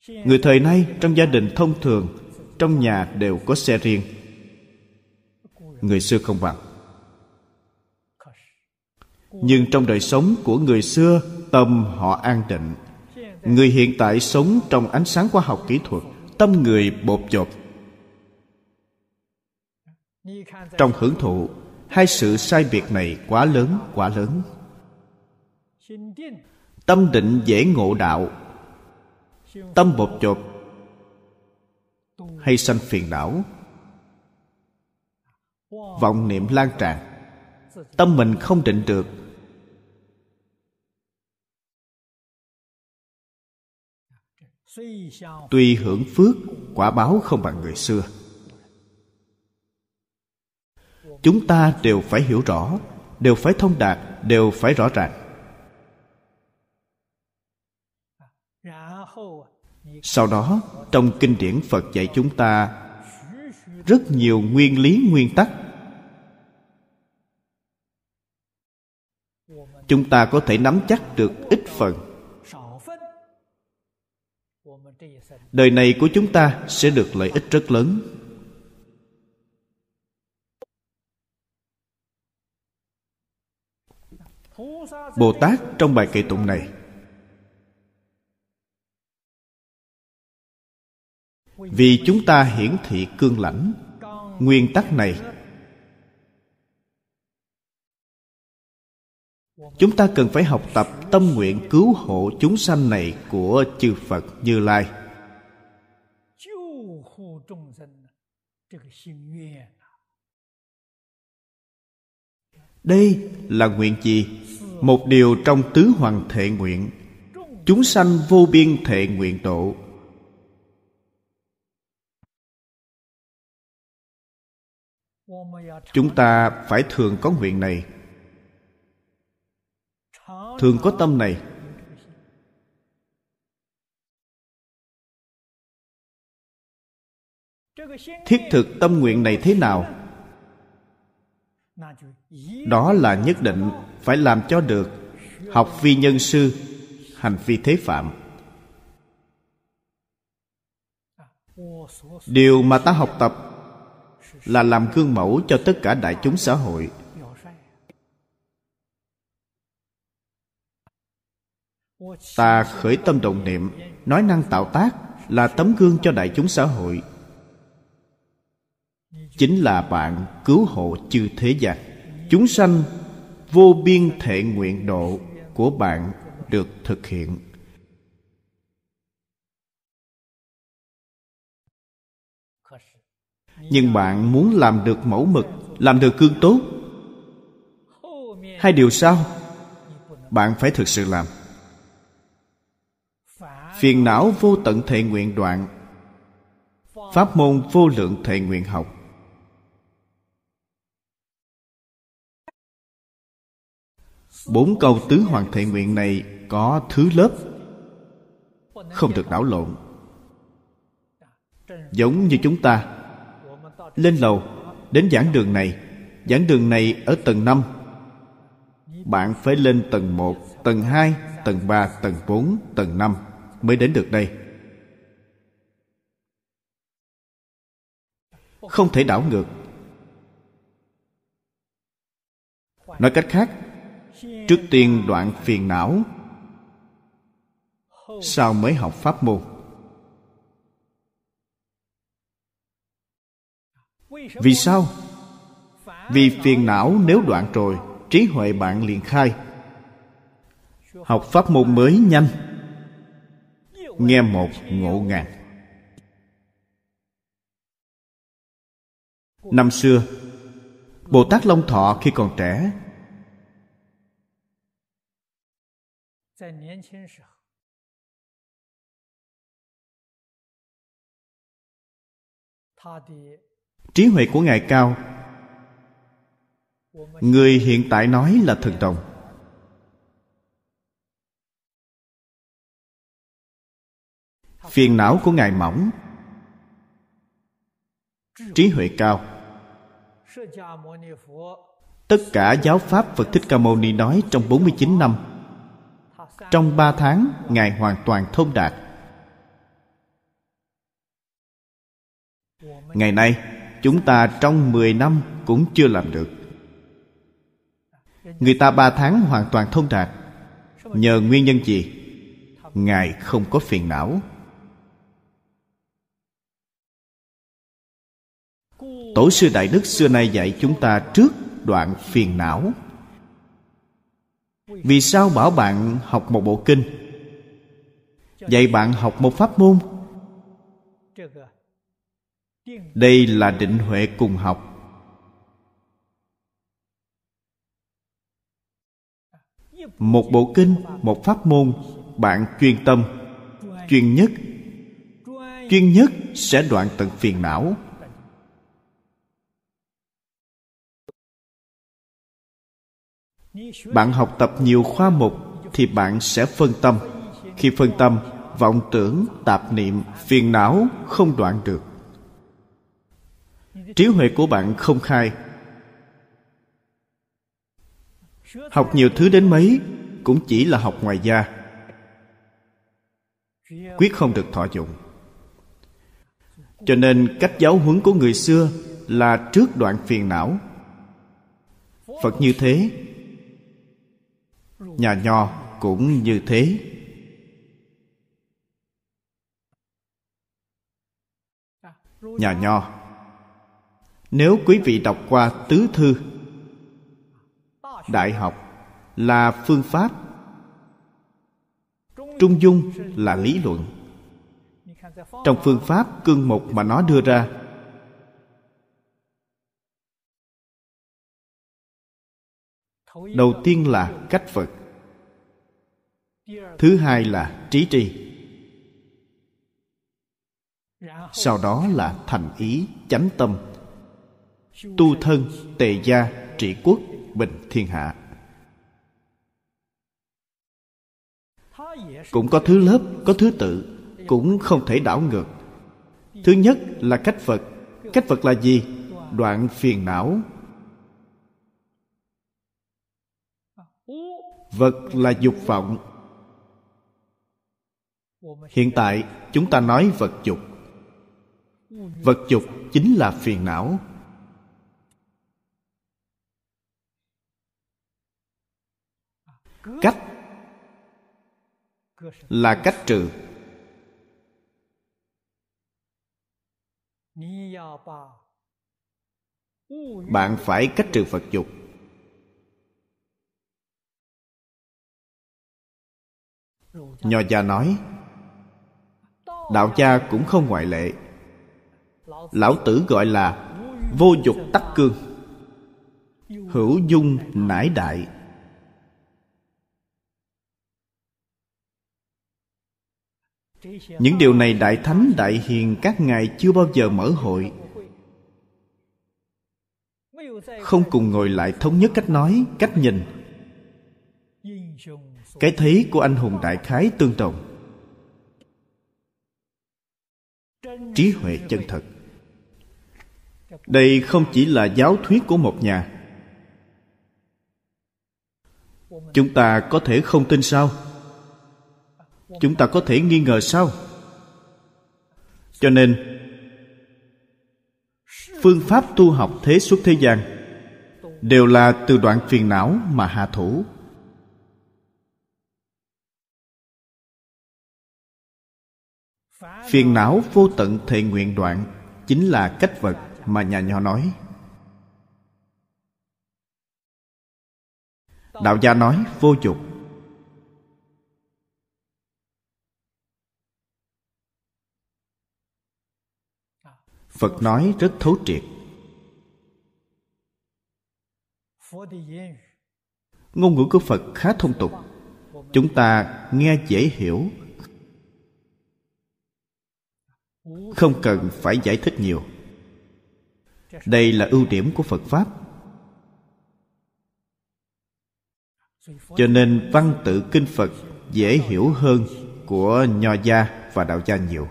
Người thời nay trong gia đình thông thường, trong nhà đều có xe riêng. Người xưa không bằng. Nhưng trong đời sống của người xưa, tâm họ an định người hiện tại sống trong ánh sáng khoa học kỹ thuật, tâm người bột chột trong hưởng thụ, hai sự sai biệt này quá lớn quá lớn. Tâm định dễ ngộ đạo. Tâm bột chột hay sanh phiền não. Vọng niệm lan tràn. Tâm mình không định được. Tuy hưởng phước, quả báo không bằng người xưa chúng ta đều phải hiểu rõ, đều phải thông đạt, đều phải rõ ràng. Sau đó, trong kinh điển phật dạy chúng ta rất nhiều nguyên lý, nguyên tắc. Chúng ta có thể nắm chắc được ít phần. Đời này của chúng ta sẽ được lợi ích rất lớn. Bồ tát trong bài kệ tụng này. Vì chúng ta hiển thị cương lãnh, nguyên tắc này, chúng ta cần phải học tập tâm nguyện cứu hộ chúng sanh này của chư phật như lai. Đây là nguyện gì một điều trong tứ hoàng thệ nguyện. Chúng sanh vô biên thệ nguyện độ. Chúng ta phải thường có nguyện này. Thường có tâm này. Thiết thực tâm nguyện này thế nào? Đó là nhất định phải làm cho được học vi nhân sư, hành vi thế phạm. Điều mà ta học tập là làm gương mẫu cho tất cả đại chúng xã hội. Ta khởi tâm động niệm, nói năng tạo tác là tấm gương cho đại chúng xã hội. Chính là bạn cứu hộ chư thế gian chúng sanh vô biên thệ nguyện độ của bạn được thực hiện. Nhưng bạn muốn làm được mẫu mực, làm được cương tốt. Hai điều sau, bạn phải thực sự làm. Phiền não vô tận thệ nguyện đoạn, pháp môn vô lượng thệ nguyện học. Bốn câu tứ hoàng thệ nguyện này có thứ lớp. Không được đảo lộn. Giống như chúng ta lên lầu đến giảng đường này. Giảng đường này ở tầng 5 bạn phải lên tầng 1, tầng 2, tầng 3, tầng 4, tầng 5 mới đến được đây. Không thể đảo ngược. Nói cách khác trước tiên đoạn phiền não. Sau mới học pháp môn? Vì sao? Vì phiền não nếu đoạn rồi, trí huệ bạn liền khai. Học pháp môn mới nhanh. Nghe một ngộ ngàn năm xưa, bồ tát long thọ khi còn trẻ trí huệ của ngài cao. Người hiện tại nói là thần đồng. Phiền não của ngài mỏng. Trí huệ cao. Tất cả giáo pháp Phật Thích Ca Mâu Ni nói trong 49 năm. Trong ba tháng, Ngài hoàn toàn thông đạt. Ngày nay, Chúng ta trong 10 năm cũng chưa làm được. Người ta ba tháng hoàn toàn thông đạt. Nhờ nguyên nhân gì? Ngài không có phiền não. Tổ sư đại đức xưa nay dạy chúng ta trước đoạn phiền não vì sao bảo bạn học một bộ kinh? Dạy bạn học một pháp môn. Đây là định huệ cùng học. Một bộ kinh, một pháp môn, bạn chuyên tâm. Chuyên nhất. Chuyên nhất sẽ đoạn tận phiền não. Bạn học tập nhiều khoa mục thì bạn sẽ phân tâm. Khi phân tâm, vọng tưởng, tạp niệm, phiền não không đoạn được. Trí huệ của bạn không khai. Học nhiều thứ đến mấy cũng chỉ là học ngoài da. Quyết không được thọ dụng. Cho nên cách giáo huấn của người xưa là trước đoạn phiền não. Phật như thế nhà nho cũng như thế. Nhà nho, nếu quý vị đọc qua tứ thư, đại học là phương pháp, trung dung là lý luận. Trong phương pháp cương mục mà nó đưa ra đầu tiên là cách phật. Thứ hai là trí tri. Sau đó là thành ý, chánh tâm. Tu thân, tề gia, trị quốc, bình thiên hạ. Cũng có thứ lớp, có thứ tự, cũng không thể đảo ngược. Thứ nhất là cách phật. Cách phật là gì? Đoạn phiền não. Vật là dục vọng. Hiện tại, chúng ta nói vật dục. Vật dục chính là phiền não. Cách là cách trừ. Bạn phải cách trừ vật dục. Nho gia nói, đạo gia cũng không ngoại lệ. Lão tử gọi là vô dục tắc cương, hữu dung nải đại. Những điều này đại thánh, đại hiền, các ngài chưa bao giờ mở hội. Không cùng ngồi lại thống nhất cách nói, cách nhìn cái thấy của anh hùng đại khái tương đồng. Trí huệ chân thật. Đây không chỉ là giáo thuyết của một nhà. Chúng ta có thể không tin sao? Chúng ta có thể nghi ngờ sao? Cho nên, phương pháp tu học thế xuất thế gian đều là từ đoạn phiền não mà hạ thủ. Phiền não vô tận thệ nguyện đoạn chính là cách vật mà nhà nho nói. Đạo gia nói vô dục phật nói rất thấu triệt. Ngôn ngữ của phật khá thông tục. Chúng ta nghe dễ hiểu không cần phải giải thích nhiều. Đây là ưu điểm của phật pháp. Cho nên văn tự kinh phật dễ hiểu hơn của nho gia và đạo gia nhiều.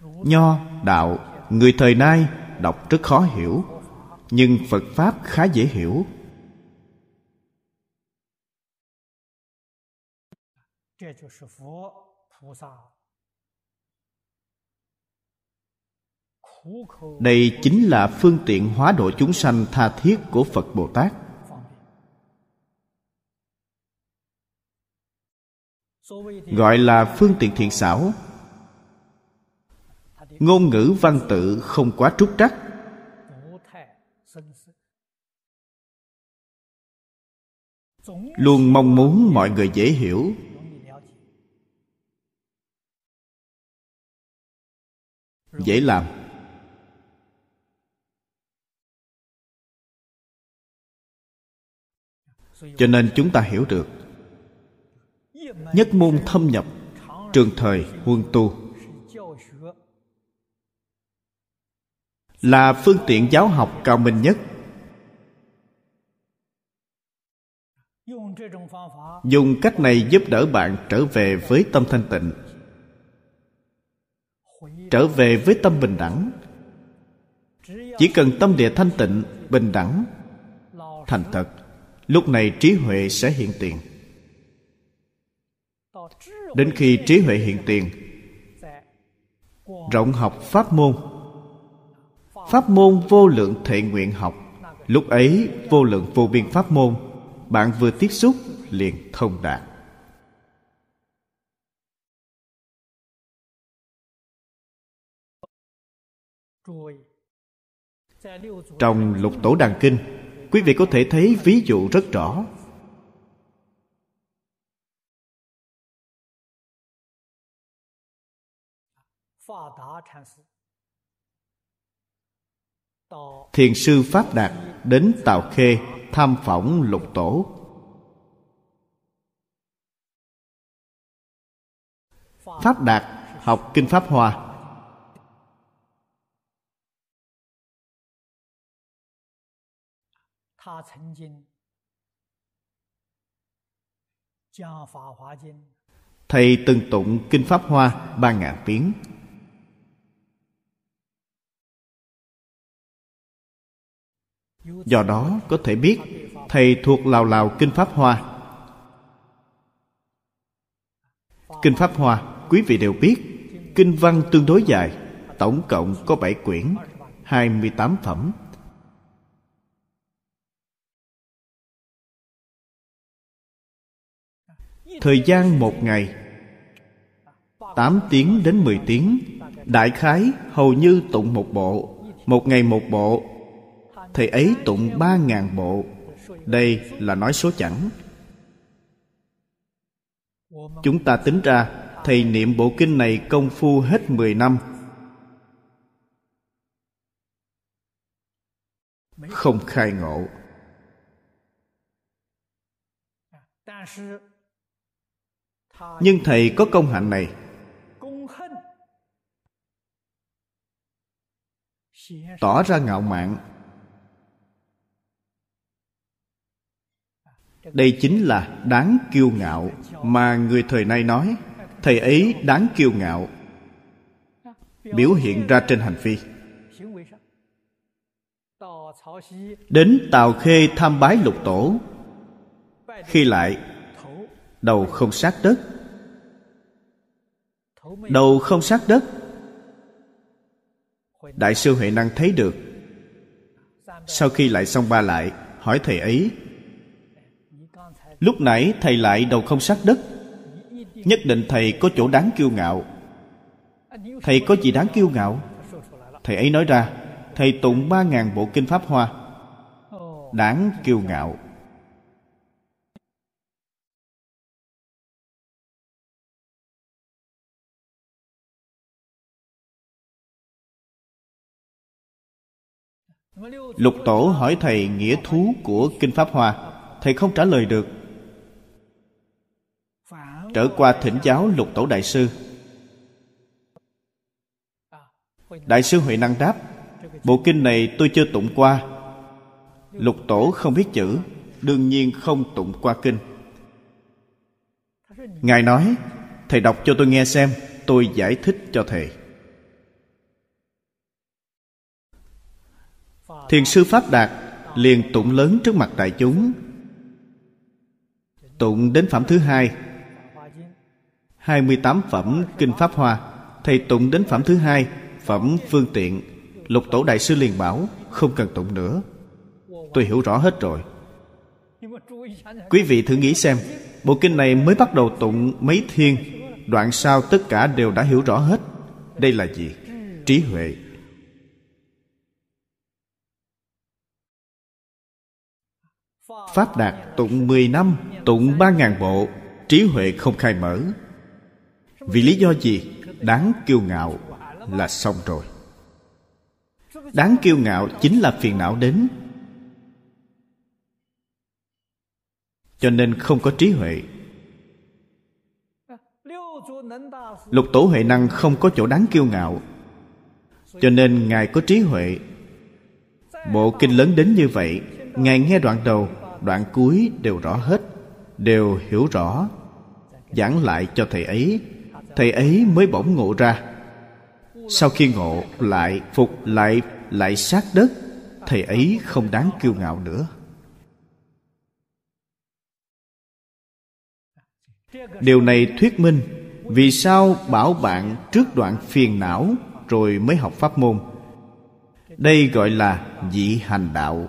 Nho, đạo, người thời nay đọc rất khó hiểu, nhưng phật pháp khá dễ hiểu. đây chính là phương tiện hóa độ chúng sanh tha thiết của phật bồ tát. Gọi là phương tiện thiện xảo. Ngôn ngữ văn tự không quá trúc trắc. Luôn mong muốn mọi người dễ hiểu. Dễ làm. Cho nên chúng ta hiểu được. Nhất môn thâm nhập, trường thời huân tu. Là phương tiện giáo học cao minh nhất. Dùng cách này giúp đỡ bạn trở về với tâm thanh tịnh. Trở về với tâm bình đẳng. Chỉ cần tâm địa thanh tịnh, bình đẳng, thành thật lúc này trí huệ sẽ hiện tiền. Đến khi trí huệ hiện tiền, rộng học pháp môn. Pháp môn vô lượng thệ nguyện học. Lúc ấy, vô lượng vô biên pháp môn, bạn vừa tiếp xúc liền thông đạt. Trong lục tổ đàn kinh quý vị có thể thấy ví dụ rất rõ. Thiền sư pháp đạt đến tào khê tham phỏng lục tổ. Pháp đạt học kinh pháp hoa. Thầy từng tụng kinh pháp hoa ba ngàn tiếng. Do đó có thể biết thầy thuộc lào lào kinh pháp hoa. Kinh pháp hoa, quý vị đều biết, kinh văn tương đối dài, tổng cộng có bảy quyển 28 phẩm. Thời gian một ngày. 8 tiếng đến 10 tiếng. Đại khái hầu như tụng một bộ. Một ngày một bộ. Thầy ấy tụng ba ngàn bộ. Đây là nói số chẵn Chúng ta tính ra, Thầy niệm bộ kinh này công phu hết 10 năm. Không khai ngộ. Nhưng thầy có công hạnh này. Tỏ ra ngạo mạn. Đây chính là đáng kiêu ngạo mà người thời nay nói. Thầy ấy đáng kiêu ngạo. Biểu hiện ra trên hành vi. Đến tào khê tham bái lục tổ. Khi lại đầu không sát đất. Đầu không sát đất. Đại sư huệ năng thấy được. Sau khi lại xong ba lại, hỏi thầy ấy. Lúc nãy thầy lại đầu không sát đất. Nhất định thầy có chỗ đáng kiêu ngạo. Thầy có gì đáng kiêu ngạo? Thầy ấy nói ra, thầy tụng ba ngàn bộ kinh pháp hoa. Đáng kiêu ngạo. Lục tổ hỏi thầy nghĩa thú của kinh pháp hoa. Thầy không trả lời được. Trở qua thỉnh giáo lục tổ đại sư. Đại sư huệ năng đáp, bộ kinh này tôi chưa tụng qua. Lục tổ không biết chữ, đương nhiên không tụng qua kinh. Ngài nói, thầy đọc cho tôi nghe xem, tôi giải thích cho thầy. Thiền sư pháp đạt liền tụng lớn trước mặt đại chúng. Tụng đến phẩm thứ hai. 28 phẩm Kinh Pháp Hoa. Thầy tụng đến phẩm thứ hai, Phẩm Phương Tiện. Lục Tổ Đại Sư liền bảo, Không cần tụng nữa. Tôi hiểu rõ hết rồi. Quý vị thử nghĩ xem, Bộ kinh này mới bắt đầu tụng mấy thiên, Đoạn sau tất cả đều đã hiểu rõ hết. Đây là gì? Trí huệ. Pháp Đạt tụng 10 năm, Tụng 3 ngàn bộ, Trí huệ không khai mở. Vì lý do gì? Đáng kiêu ngạo là xong rồi. Đáng kiêu ngạo chính là phiền não đến. Cho nên không có trí huệ. Lục tổ huệ năng không có chỗ đáng kiêu ngạo. Cho nên ngài có trí huệ. Bộ kinh lớn đến như vậy, ngài nghe đoạn đầu đoạn cuối đều rõ hết, đều hiểu rõ. Giảng lại cho thầy ấy thầy ấy mới bỗng ngộ ra. Sau khi ngộ lại, phục lại lại sát đất, thầy ấy không đáng kiêu ngạo nữa. Điều này thuyết minh vì sao bảo bạn trước đoạn phiền não rồi mới học pháp môn. Đây gọi là dị hành đạo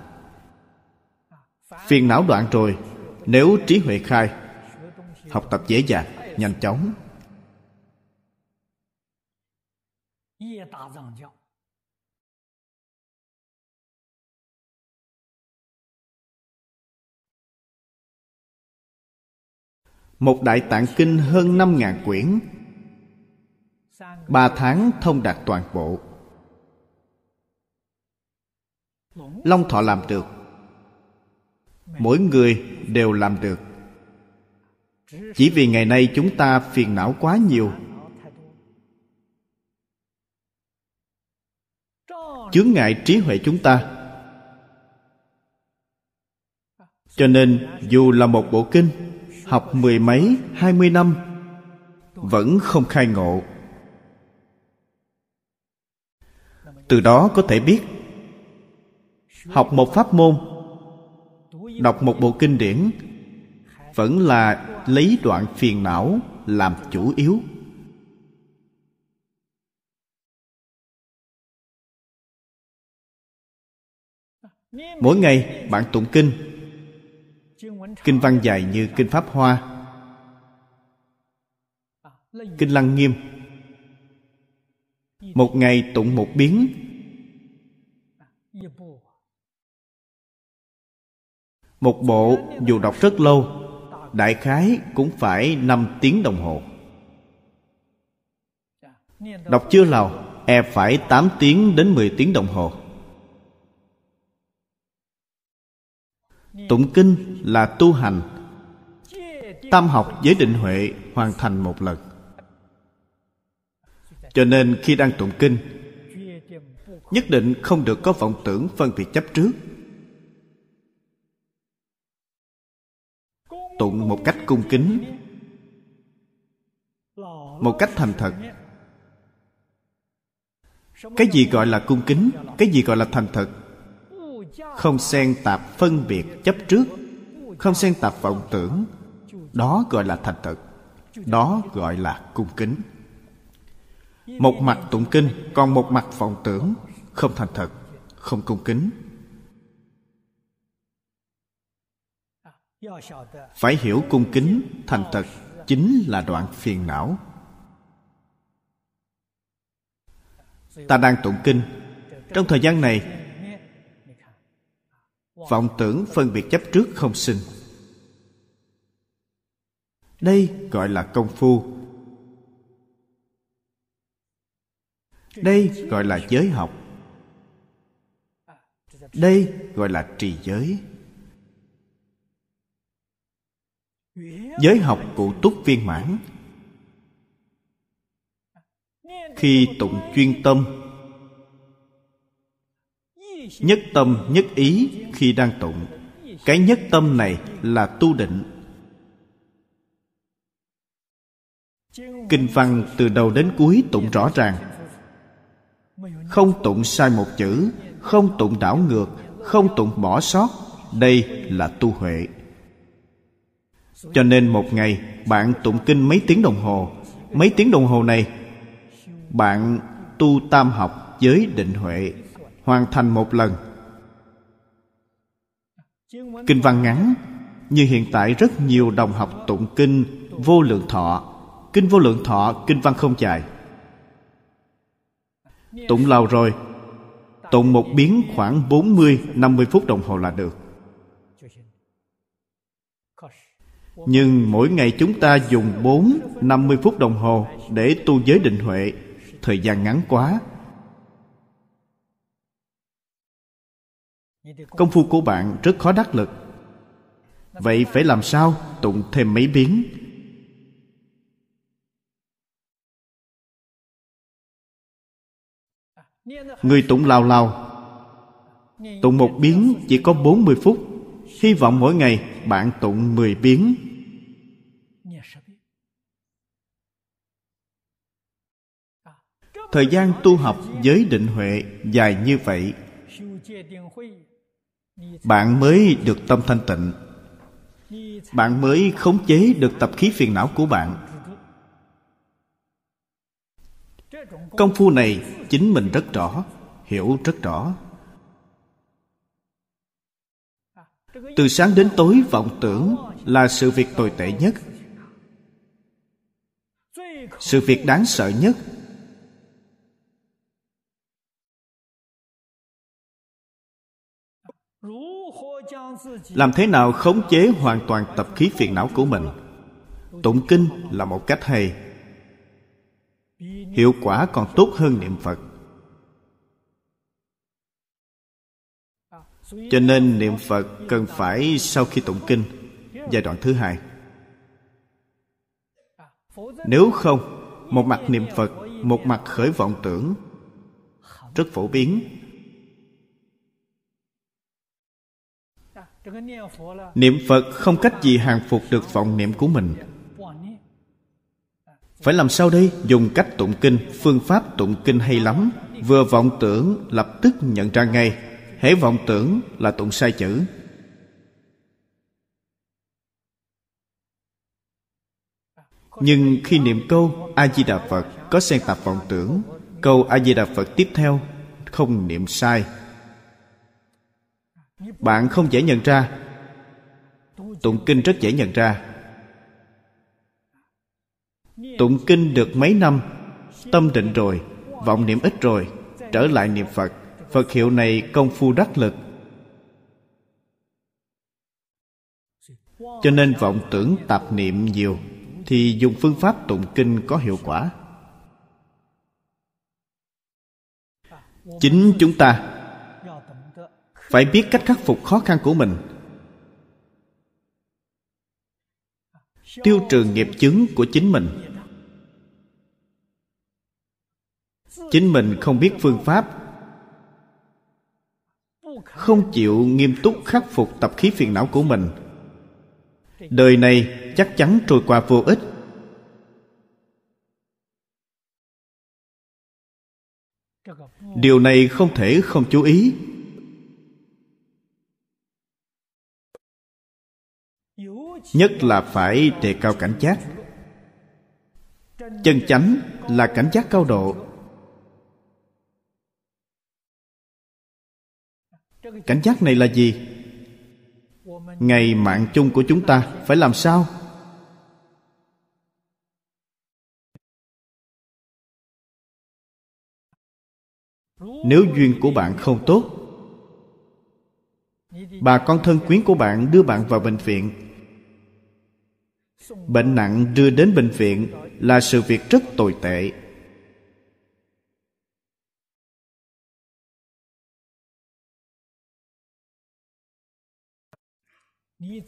phiền não đoạn rồi, nếu trí huệ khai. Học tập dễ dàng, nhanh chóng. Một đại tạng kinh hơn năm ngàn quyển. Ba tháng thông đạt toàn bộ. Long thọ làm được Mỗi người đều làm được. Chỉ vì ngày nay chúng ta phiền não quá nhiều. Chướng ngại trí huệ chúng ta. Cho nên, dù là một bộ kinh, học mười mấy, hai mươi năm, vẫn không khai ngộ. Từ đó có thể biết, học một pháp môn đọc một bộ kinh điển, vẫn là lấy đoạn phiền não làm chủ yếu. Mỗi ngày bạn tụng kinh. Kinh văn dài như kinh pháp hoa. Kinh lăng nghiêm. Một ngày tụng một biến một bộ dù đọc rất lâu, đại khái cũng phải năm tiếng đồng hồ. Đọc chưa lào e phải 8 tiếng đến 10 tiếng đồng hồ. Tụng kinh là tu hành. Tam học với định huệ hoàn thành một lần. Cho nên khi đang tụng kinh, nhất định không được có vọng tưởng phân biệt chấp trước. Tụng một cách cung kính, một cách thành thật. Cái gì gọi là cung kính? Cái gì gọi là thành thật? Không xen tạp phân biệt chấp trước, không xen tạp vọng tưởng. Đó gọi là thành thật. Đó gọi là cung kính. Một mặt tụng kinh, còn một mặt vọng tưởng. Không thành thật, không cung kính. Phải hiểu cung kính, thành thật chính là đoạn phiền não. Ta đang tụng kinh. Trong thời gian này, vọng tưởng phân biệt chấp trước không sinh. Đây gọi là công phu. Đây gọi là giới học. Đây gọi là trì giới. Giới học cụ túc viên mãn. Khi tụng chuyên tâm, nhất tâm nhất ý khi đang tụng, cái nhất tâm này là tu định. Kinh văn từ đầu đến cuối tụng rõ ràng. Không tụng sai một chữ, không tụng đảo ngược, không tụng bỏ sót, đây là tu huệ cho nên một ngày, bạn tụng kinh mấy tiếng đồng hồ. Mấy tiếng đồng hồ này, bạn tu tam học giới định huệ, hoàn thành một lần. Kinh văn ngắn, như hiện tại rất nhiều đồng học tụng kinh vô lượng thọ. Kinh vô lượng thọ, kinh văn không dài. Tụng lâu rồi, tụng một biến khoảng 40 50 phút đồng hồ là được. Nhưng mỗi ngày chúng ta dùng 4 50 phút đồng hồ để tu giới định huệ. Thời gian ngắn quá. Công phu của bạn rất khó đắc lực. Vậy phải làm sao? Tụng thêm mấy biến. Người tụng lao lao tụng một biến chỉ có 40 phút. Hy vọng mỗi ngày bạn tụng 10 biến. Thời gian tu học giới định huệ dài như vậy, bạn mới được tâm thanh tịnh. Bạn mới khống chế được tập khí phiền não của bạn. Công phu này chính mình rất rõ, hiểu rất rõ. Từ sáng đến tối vọng tưởng là sự việc tồi tệ nhất. Sự việc đáng sợ nhất làm thế nào khống chế hoàn toàn tập khí phiền não của mình? Tụng kinh là một cách hay. Hiệu quả còn tốt hơn niệm phật. Cho nên niệm phật cần phải sau khi tụng kinh, giai đoạn thứ hai. Nếu không, một mặt niệm phật, một mặt khởi vọng tưởng, rất phổ biến. Niệm phật không cách gì hàng phục được vọng niệm của mình. Phải làm sao đây? Dùng cách tụng kinh, phương pháp tụng kinh hay lắm. Vừa vọng tưởng, lập tức nhận ra ngay. Hễ vọng tưởng là tụng sai chữ. Nhưng khi niệm câu a di đà phật, có xen tạp vọng tưởng. Câu a di đà phật tiếp theo, không niệm sai bạn không dễ nhận ra. Tụng kinh rất dễ nhận ra. Tụng kinh được mấy năm? Tâm định rồi, vọng niệm ít rồi, trở lại niệm phật. Phật hiệu này công phu đắc lực. Cho nên vọng tưởng tạp niệm nhiều, thì dùng phương pháp tụng kinh có hiệu quả. Chính chúng ta phải biết cách khắc phục khó khăn của mình. Tiêu trừ nghiệp chứng của chính mình. Chính mình không biết phương pháp. Không chịu nghiêm túc khắc phục tập khí phiền não của mình. Đời này chắc chắn trôi qua vô ích. Điều này không thể không chú ý. Nhất là phải đề cao cảnh giác. Chân chánh là cảnh giác cao độ. Cảnh giác này là gì? Ngày mạng chung của chúng ta phải làm sao? Nếu duyên của bạn không tốt, bà con thân quyến của bạn đưa bạn vào bệnh viện bệnh nặng đưa đến bệnh viện là sự việc rất tồi tệ.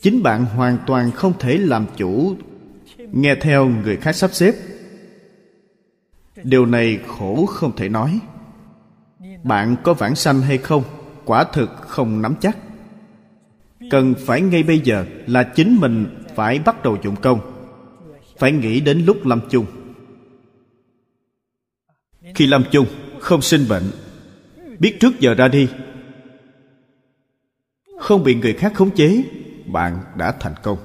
Chính bạn hoàn toàn không thể làm chủ. Nghe theo người khác sắp xếp. Điều này khổ không thể nói. Bạn có vãng sanh hay không, quả thực không nắm chắc. Cần phải ngay bây giờ là chính mình phải bắt đầu dụng công. Phải nghĩ đến lúc lâm chung. Khi lâm chung không sinh bệnh, biết trước giờ ra đi, không bị người khác khống chế, bạn đã thành công.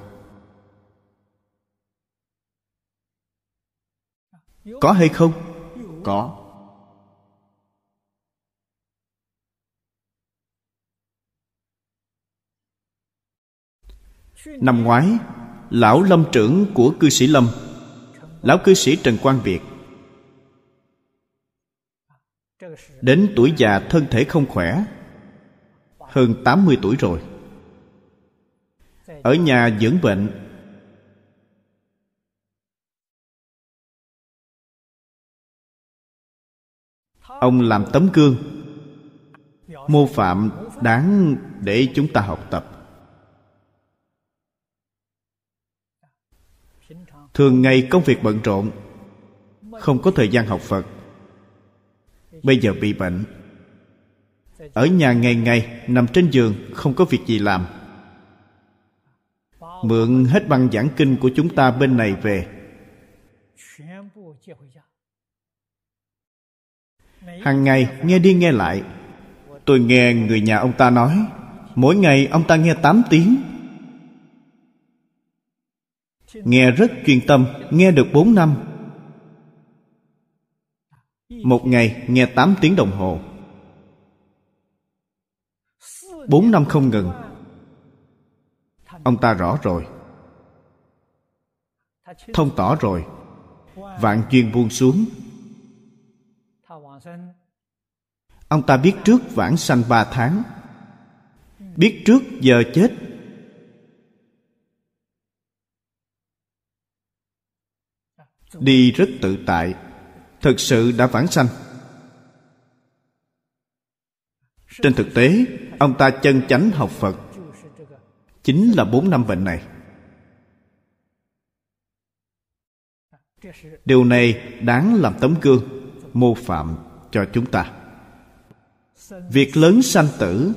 Có hay không? Có. Năm ngoái lão lâm trưởng của cư sĩ lâm. Lão cư sĩ trần quang việt. Đến tuổi già thân thể không khỏe, hơn 80 tuổi rồi. Ở nhà dưỡng bệnh. Ông làm tấm gương. Mô phạm đáng để chúng ta học tập. Thường ngày công việc bận rộn, không có thời gian học phật. Bây giờ bị bệnh. Ở nhà ngày ngày, nằm trên giường, không có việc gì làm. Mượn hết băng giảng kinh của chúng ta bên này về. Hàng ngày, nghe đi nghe lại. Tôi nghe người nhà ông ta nói, mỗi ngày ông ta nghe 8 tiếng nghe rất chuyên tâm, nghe được 4 năm. Một ngày nghe 8 tiếng đồng hồ. 4 năm không ngừng. Ông ta rõ rồi. Thông tỏ rồi. Vạn duyên buông xuống. Ông ta biết trước vãng sanh ba tháng. Biết trước giờ chết. Đi rất tự tại. Thực sự đã vãng sanh. Trên thực tế, ông ta chân chánh học phật. Chính là bốn năm bệnh này. Điều này đáng làm tấm gương, mô phạm cho chúng ta. Việc lớn sanh tử,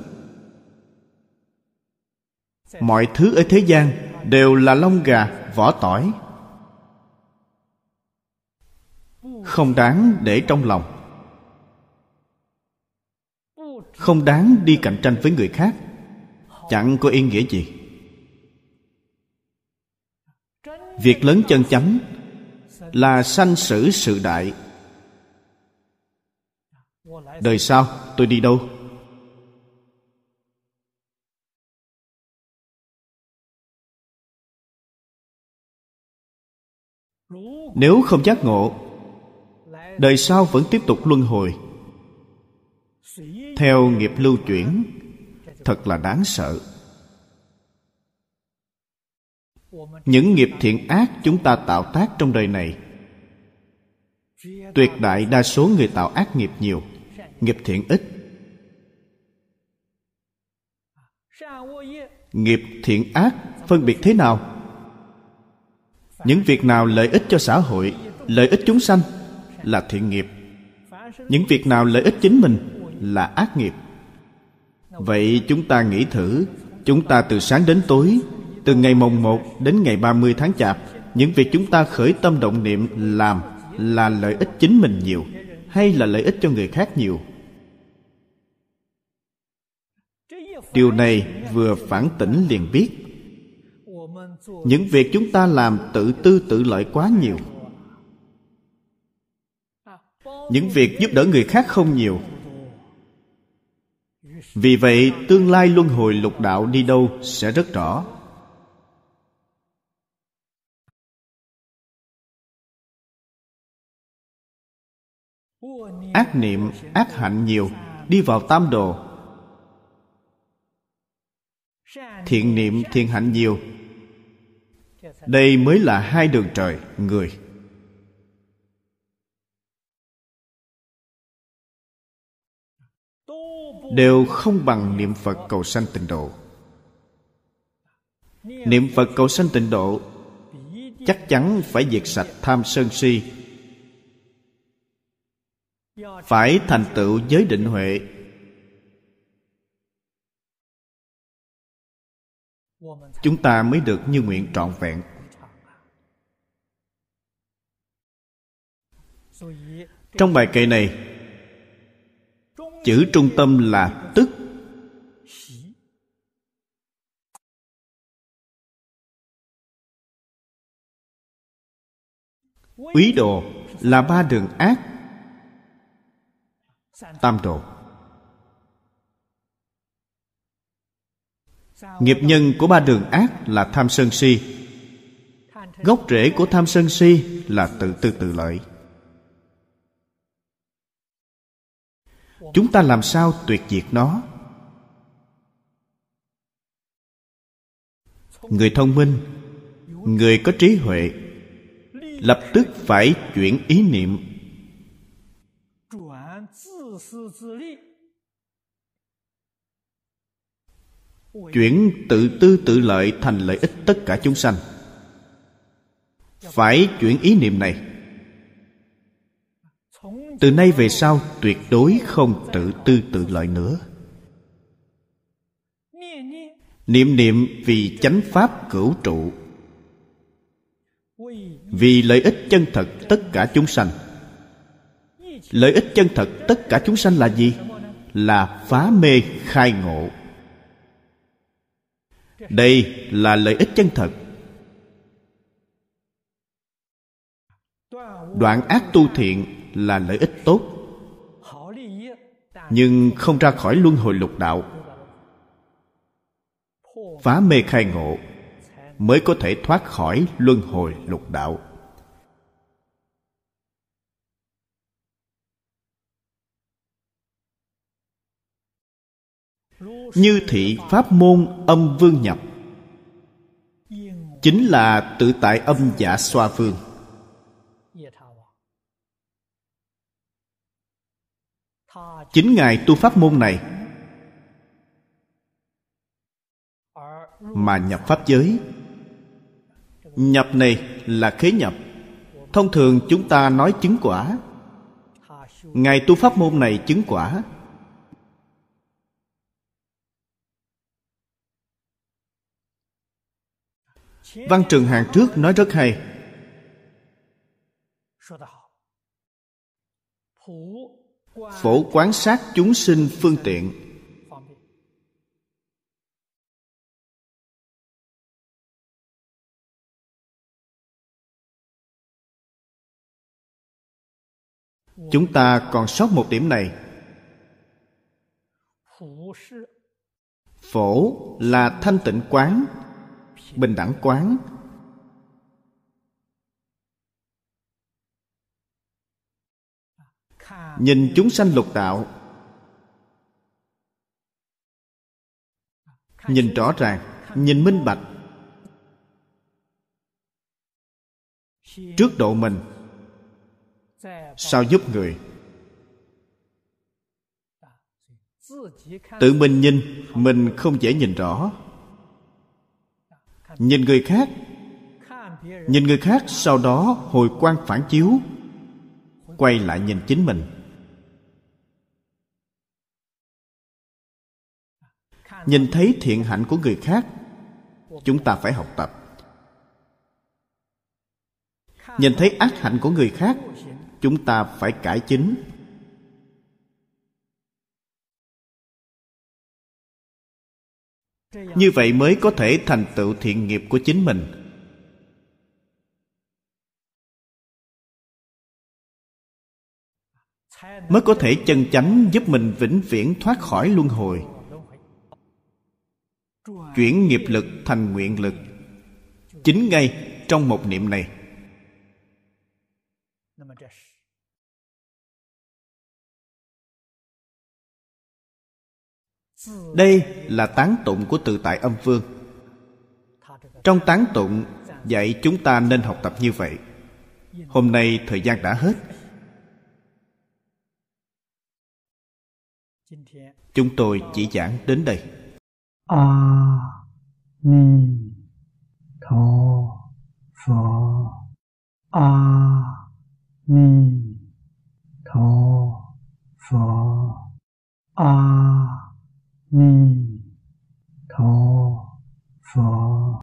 mọi thứ ở thế gian đều là lông gà, vỏ tỏi. Không đáng để trong lòng. Không đáng đi cạnh tranh với người khác. Chẳng có ý nghĩa gì. Việc lớn chân chánh là sanh sử sự đại. Đời sau, tôi đi đâu? Nếu không giác ngộ đời sau vẫn tiếp tục luân hồi. Theo nghiệp lưu chuyển, thật là đáng sợ. Những nghiệp thiện ác chúng ta tạo tác trong đời này. Tuyệt đại đa số người tạo ác nghiệp nhiều, nghiệp thiện ít. Nghiệp thiện ác phân biệt thế nào? Những việc nào lợi ích cho xã hội, lợi ích chúng sanh? Là thiện nghiệp. Những việc nào lợi ích chính mình là ác nghiệp. Vậy chúng ta nghĩ thử, chúng ta từ sáng đến tối, từ ngày mồng 1 đến ngày 30 tháng chạp, những việc chúng ta khởi tâm động niệm làm là lợi ích chính mình nhiều hay là lợi ích cho người khác nhiều? Điều này vừa phản tỉnh liền biết. Những việc chúng ta làm tự tư tự lợi quá nhiều những việc giúp đỡ người khác không nhiều. Vì vậy, tương lai luân hồi lục đạo đi đâu sẽ rất rõ. Ác niệm, ác hạnh nhiều, đi vào tam đồ. Thiện niệm, thiện hạnh nhiều. Đây mới là hai đường trời, người. Đều không bằng niệm phật cầu sanh tịnh độ. Niệm phật cầu sanh tịnh độ chắc chắn phải diệt sạch tham sân si, phải thành tựu giới định huệ. Chúng ta mới được như nguyện trọn vẹn. Trong bài kệ này chữ trung tâm là tức. Úy đồ là ba đường ác. Tam đồ. Nghiệp nhân của ba đường ác là tham sân si. Gốc rễ của tham sân si là tự tư tự lợi. Chúng ta làm sao tuyệt diệt nó? Người thông minh, người có trí huệ, lập tức phải chuyển ý niệm. Chuyển tự tư tự lợi thành lợi ích tất cả chúng sanh. Phải chuyển ý niệm này từ nay về sau, tuyệt đối không tự tư tự lợi nữa. Niệm niệm vì chánh pháp cửu trụ. Vì lợi ích chân thật tất cả chúng sanh. Lợi ích chân thật tất cả chúng sanh là gì? Là phá mê khai ngộ. Đây là lợi ích chân thật. Đoạn ác tu thiện là lợi ích tốt. Nhưng không ra khỏi luân hồi lục đạo. Phá mê khai ngộ mới có thể thoát khỏi luân hồi lục đạo. Như thị pháp môn âm vương nhập, chính là tự tại âm giả xoa vương chính ngài tu pháp môn này. Mà nhập pháp giới. Nhập này là khế nhập. Thông thường chúng ta nói chứng quả. Ngài tu pháp môn này chứng quả. Văn trường hàng trước nói rất hay phổ quán sát chúng sinh phương tiện. Chúng ta còn sót một điểm này. Phổ là thanh tịnh quán, bình đẳng quán. Nhìn chúng sanh lục đạo. Nhìn rõ ràng, nhìn minh bạch. Trước độ mình, sao giúp người? Tự mình nhìn, mình không dễ nhìn rõ. Nhìn người khác, nhìn người khác sau đó hồi quan phản chiếu quay lại nhìn chính mình. Nhìn thấy thiện hạnh của người khác, chúng ta phải học tập. Nhìn thấy ác hạnh của người khác, chúng ta phải cải chính. Như vậy mới có thể thành tựu thiện nghiệp của chính mình. Mới có thể chân chánh giúp mình vĩnh viễn thoát khỏi luân hồi. Chuyển nghiệp lực thành nguyện lực. Chính ngay trong một niệm này. Đây là tán tụng của tự tại âm vương. Trong tán tụng, dạy chúng ta nên học tập như vậy. Hôm nay thời gian đã hết. chúng tôi chỉ giảng đến đây. A ni tho pho a ni tho pho a ni tho pho